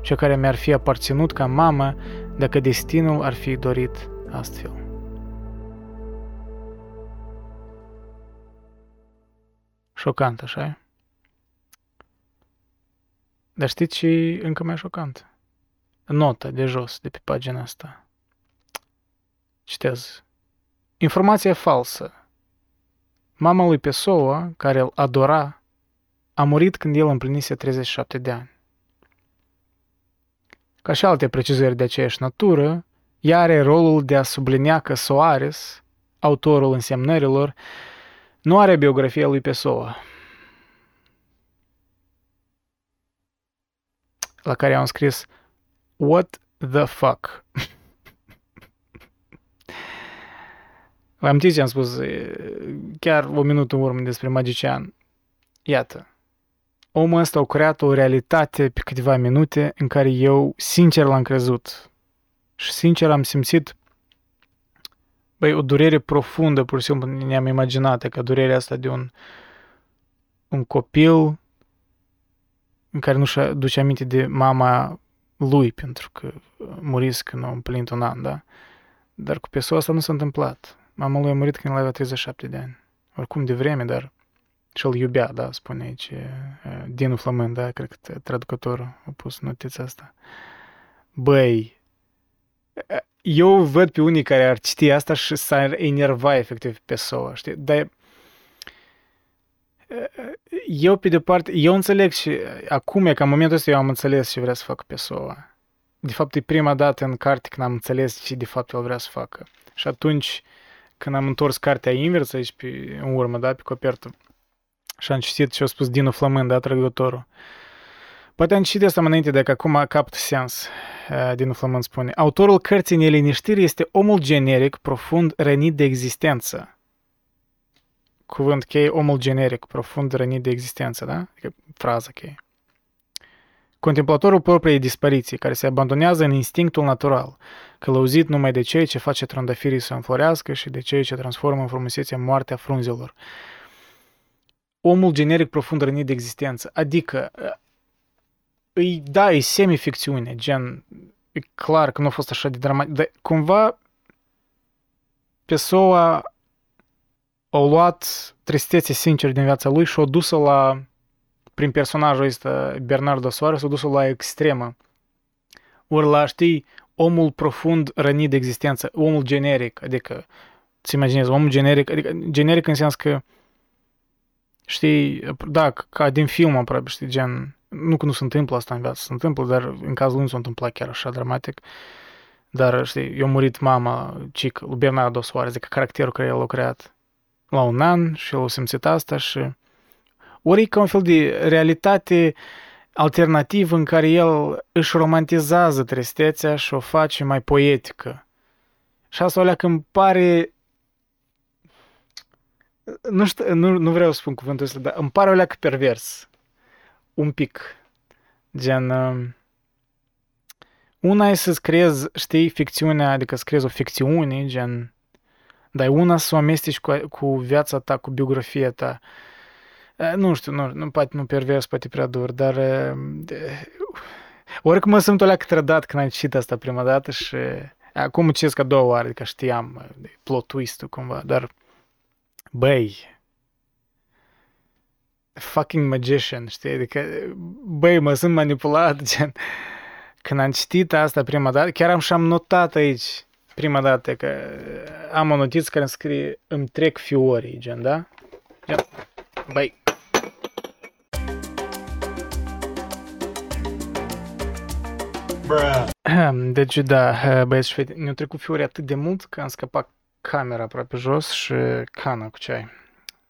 Cea care mi-ar fi aparținut ca mamă dacă destinul ar fi dorit astfel. Șocant, așa Dar știți ce încă mai șocant? Nota de jos, de pe pagina asta. Citez. Informația falsă. Mama lui Pessoa, care îl adora, a murit când el împlinise 37 de ani. Ca și alte precizări de aceeași natură, ea are rolul de a sublinia că Soares, autorul însemnărilor, nu are biografia lui Pessoa, la care am scris What the fuck? Vă amintiți ce am spus chiar o minută în urmă despre magician? Iată, omul ăsta a creat o realitate pe câteva minute în care eu sincer l-am crezut. Și sincer am simțit băi, o durere profundă, pur și simplu ne-am imaginat că durerea asta de un, un copil în care nu-și duce aminte de mama lui, pentru că murise când a împlinit un an, da? Dar cu persoana asta nu s-a întâmplat. Mama lui a murit când el avea 37 de ani. Oricum de vreme, dar și-l iubea, da, spune aici Dinu Flămând, da, cred că traducătorul a pus notița asta. Băi, eu văd pe unii care ar citi asta și s-ar enerva efectiv pe SOA, știi? Dar eu, pe de parte, eu înțeleg și acum e ca în momentul ăsta eu am înțeles ce vrea să facă pe SOA. De fapt, e prima dată în carte când am înțeles ce de fapt el vrea să facă. Și atunci, când am întors cartea invers aici pe, în urmă, da, pe copertă, și am citit ce a spus Dinu Flămând, da, traducătorul. Poate am citit asta mai înainte, dacă acum capt sens. Dinu Flămând spune. Autorul cărții neliniștiri este omul generic, profund rănit de existență. Cuvânt cheie, omul generic, profund rănit de existență, da? Adică frază cheie. Contemplatorul propriei dispariții, care se abandonează în instinctul natural, călăuzit numai de cei ce face trandafirii să înflorească și de cei ce transformă în frumusețe moartea frunzelor omul generic profund rănit de existență. Adică, îi, da, e semi-ficțiune, gen, e clar că nu a fost așa de dramatic, dar cumva Pessoa a luat tristețe sincer din viața lui și a dus-o la, prin personajul ăsta, Bernardo Soares, a dus-o la extremă. Ori la, știi, omul profund rănit de existență, omul generic, adică, ți imaginezi, omul generic, adică generic înseamnă că știi, da, ca din film aproape, știi, gen, nu că nu se întâmplă asta în viață, se întâmplă, dar în cazul lui nu s-a întâmplat chiar așa dramatic. Dar, știi, eu murit mama, cic, lui Bernardo Soares, adică caracterul care el a creat la un an și el a simțit asta și ori e ca un fel de realitate alternativă în care el își romantizează tristețea și o face mai poetică. Și asta o că îmi pare nu, știu, nu, nu vreau să spun cuvântul ăsta, dar îmi pare o leacă pervers. Un pic. Gen... Uh, una e să-ți creezi, știi, ficțiunea, adică să creezi o ficțiune, gen... Dar una să o amesteci cu, cu viața ta, cu biografia ta. Uh, nu știu, nu, nu, poate nu pervers, poate prea dur, dar... Uh, oricum mă sunt o leacă trădat când am citit asta prima dată și... Acum citesc a doua oară, adică știam plot twist-ul cumva, dar băi, fucking magician, știi? Adică, băi, mă sunt manipulat, gen, când am citit asta prima dată, chiar am și-am notat aici, prima dată că am o notiță care scrie îmi trec fiorii, gen, da? Gen, băi, Deci, da, băieți și fete, ne-au trecut fiori atât de mult că am scăpat camera aproape jos și cana cu ceai.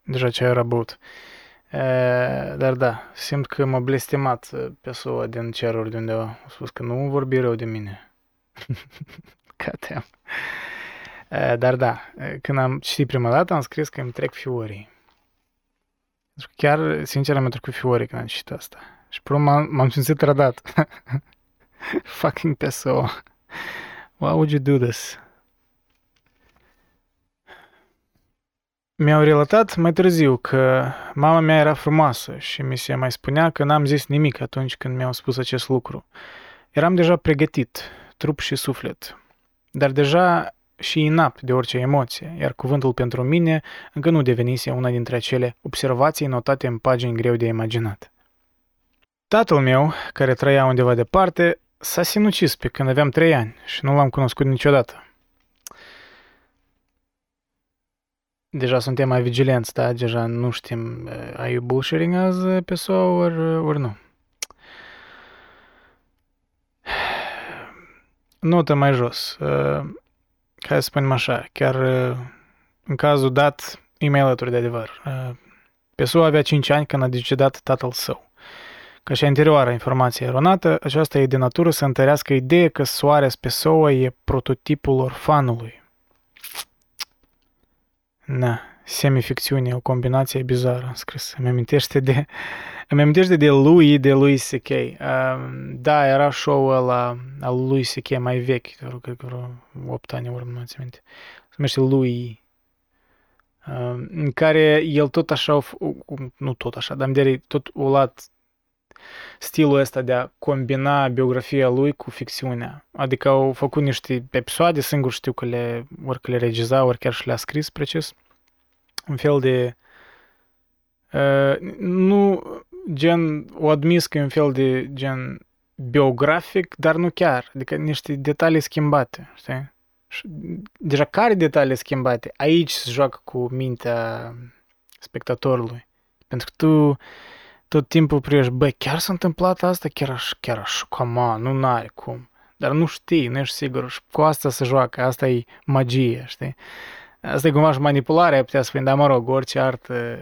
Deja ceai era băut. Dar da, simt că m-a blestemat persoana din ceruri de undeva. A spus că nu vorbi rău de mine. Catem. Dar da, când am citit prima dată, am scris că îmi trec fiorii. Chiar, sincer, am trecut fiorii când am citit asta. Și până m-am simțit trădat. Fucking Pessoa. Why would you do this? Mi-au relatat mai târziu că mama mea era frumoasă și mi se mai spunea că n-am zis nimic atunci când mi-au spus acest lucru. Eram deja pregătit, trup și suflet, dar deja și inapt de orice emoție, iar cuvântul pentru mine încă nu devenise una dintre acele observații notate în pagini greu de imaginat. Tatăl meu, care trăia undeva departe, s-a sinucis pe când aveam trei ani și nu l-am cunoscut niciodată. Deja suntem mai vigilenți, da? Deja nu știm, are you bullshitting us pe sau ori, ori nu. Notă mai jos. Uh, hai să spunem așa, chiar uh, în cazul dat, e mai alături de adevăr. Uh, Pessoa avea 5 ani când a decedat tatăl său. Ca și anterioara informație eronată, aceasta e de natură să întărească ideea că Soares Pessoa e prototipul orfanului. Na, semificțiune, o combinație bizară, scris. Îmi amintește de, îmi amintește de lui, de lui C.K. Uh, da, era show la al lui C.K. mai vechi, cred că vreo 8 ani urmă, nu ți minte. Se numește lui uh, în care el tot așa, nu tot așa, dar tot o luat stilul ăsta de a combina biografia lui cu ficțiunea. Adică au făcut niște episoade, singur știu că le, ori că le regiza, ori chiar și le-a scris precis. Un fel de... Uh, nu gen, o admis că e un fel de gen biografic, dar nu chiar. Adică niște detalii schimbate, știi? Deja care detalii schimbate? Aici se joacă cu mintea spectatorului. Pentru că tu tot timpul privești, băi, chiar s-a întâmplat asta? Chiar aș, chiar aș, cama, nu n-are cum. Dar nu știi, nu ești sigur. Și cu asta se joacă, asta e magie, știi? Asta e cumva și manipularea, ai putea spune, dar mă rog, orice artă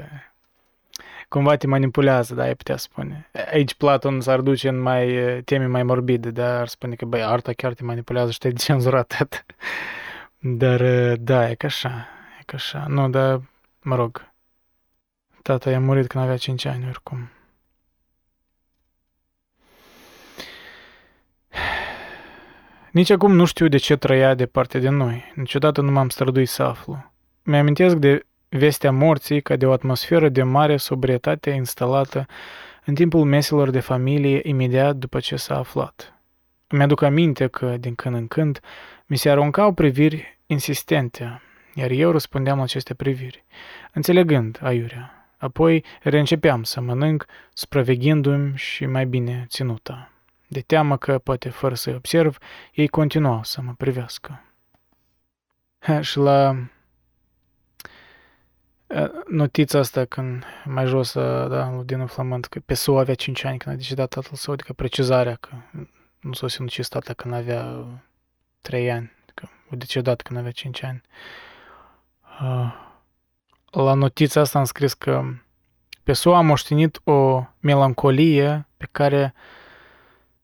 cumva te manipulează, da, ai putea spune. Aici Platon s-ar duce în mai teme mai morbide, dar ar spune că, băi, arta chiar te manipulează și te-ai cenzurat atât. Dar, da, e ca așa, e ca așa. Nu, dar, mă rog, tata i-a murit când avea 5 ani, oricum. Nici acum nu știu de ce trăia departe de noi. Niciodată nu m-am străduit să aflu. Mi-amintesc de vestea morții ca de o atmosferă de mare sobrietate instalată în timpul meselor de familie imediat după ce s-a aflat. Îmi aduc aminte că, din când în când, mi se aruncau priviri insistente, iar eu răspundeam la aceste priviri, înțelegând aiurea. Apoi reîncepeam să mănânc, supraveghindu-mi și mai bine ținuta. De teamă că, poate fără să-i observ, ei continuau să mă privească. Și la notița asta când mai jos, da, din Flamand, că pe SU avea 5 ani când a decedat tatăl său, adică precizarea că nu s-a sinucis tata când avea 3 ani, că a decedat când avea 5 ani. La notița asta am scris că SU a moștenit o melancolie pe care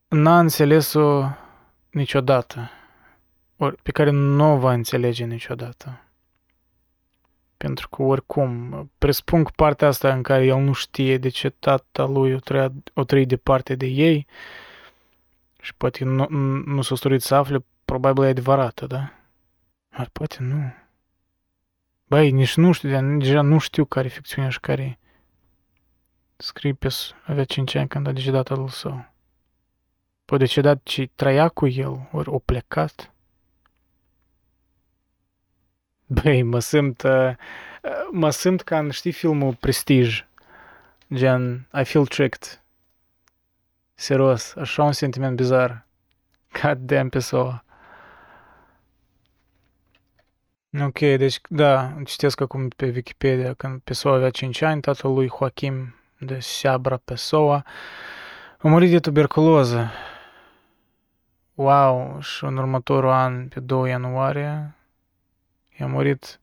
n-a înțeles-o niciodată, ori pe care nu o va înțelege niciodată. Pentru că oricum, presupun că partea asta în care el nu știe de ce tata lui o, trăia, o trăi departe de ei și poate nu, nu s-a storit să afle, probabil e adevărată, da? Dar poate nu. Băi, nici nu știu, deja nu știu care e ficțiunea și care scrie pe avea 5 ani când a decedat tatăl său. Poate decedat și trăia cu el, ori o plecat. Băi, mă simt, uh, mă simt ca în, știi, filmul Prestige, gen I feel tricked. Serios, așa un sentiment bizar. God damn pessoa. Ok, deci, da, citesc acum pe Wikipedia, când Pessoa avea 5 ani, tatăl lui Joachim de Seabra Pessoa a murit de tuberculoză. Wow, și în următorul an, pe 2 ianuarie, i-a murit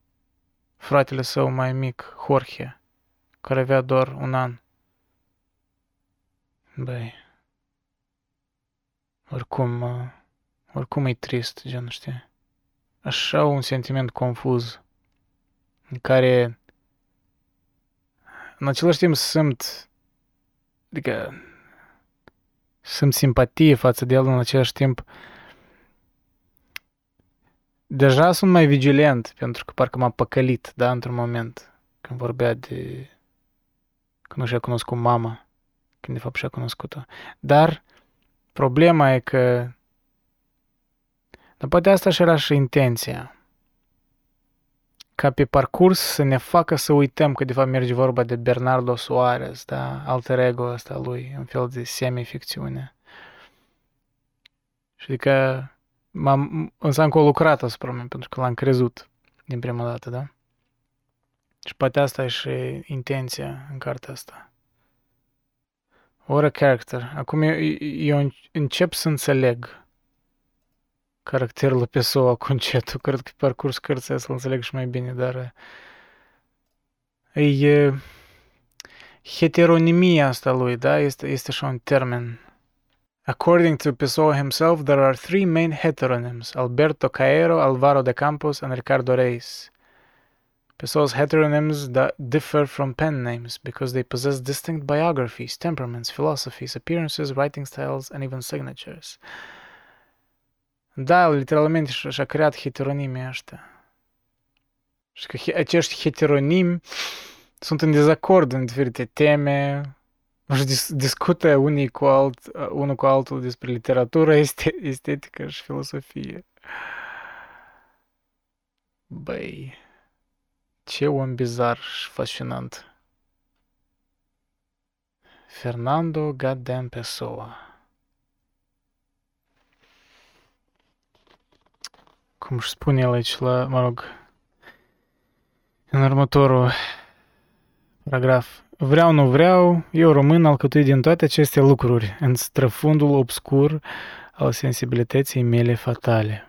fratele său mai mic, Jorge, care avea doar un an. Băi, oricum, oricum e trist, gen, știi? Așa un sentiment confuz, în care, în același timp, simt, adică, simt simpatie față de el, în același timp, deja sunt mai vigilent, pentru că parcă m-a păcălit, da, într-un moment, când vorbea de că nu și-a cunoscut mama, când de fapt și-a cunoscut-o. Dar problema e că dar poate asta și era și intenția. Ca pe parcurs să ne facă să uităm că de fapt merge vorba de Bernardo Soares, da? Alter ego ăsta lui, un fel de semi-ficțiune. Și adică m-am, însă am lucrat asupra mea, pentru că l-am crezut din prima dată, da? Și poate asta e și intenția în cartea asta. What a character. Acum eu, eu încep să înțeleg Pessoa cu încetul. Cred că parcurs să-l înțeleg și mai bine, dar e heteronimia asta lui, da? Este, este și un termen. According to Pessoa himself, there are three main heteronyms, Alberto Caero, Alvaro de Campos, and Ricardo Reis. Pessoa's heteronyms differ from pen names because they possess distinct biographies, temperaments, philosophies, appearances, writing styles, and even signatures. Da, literalmente și-a creat heteronimii ăștia. Și că acești heteronimi sunt în dezacord în diferite teme, și dis- discută unii cu alt, unul cu altul despre literatură, este, estetică și filosofie. Băi, ce om bizar și fascinant. Fernando Goddamn Pessoa. Cum își spune el aici la, mă rog, în următorul paragraf. Vreau, nu vreau, eu român alcătuit din toate aceste lucruri, în străfundul obscur al sensibilității mele fatale.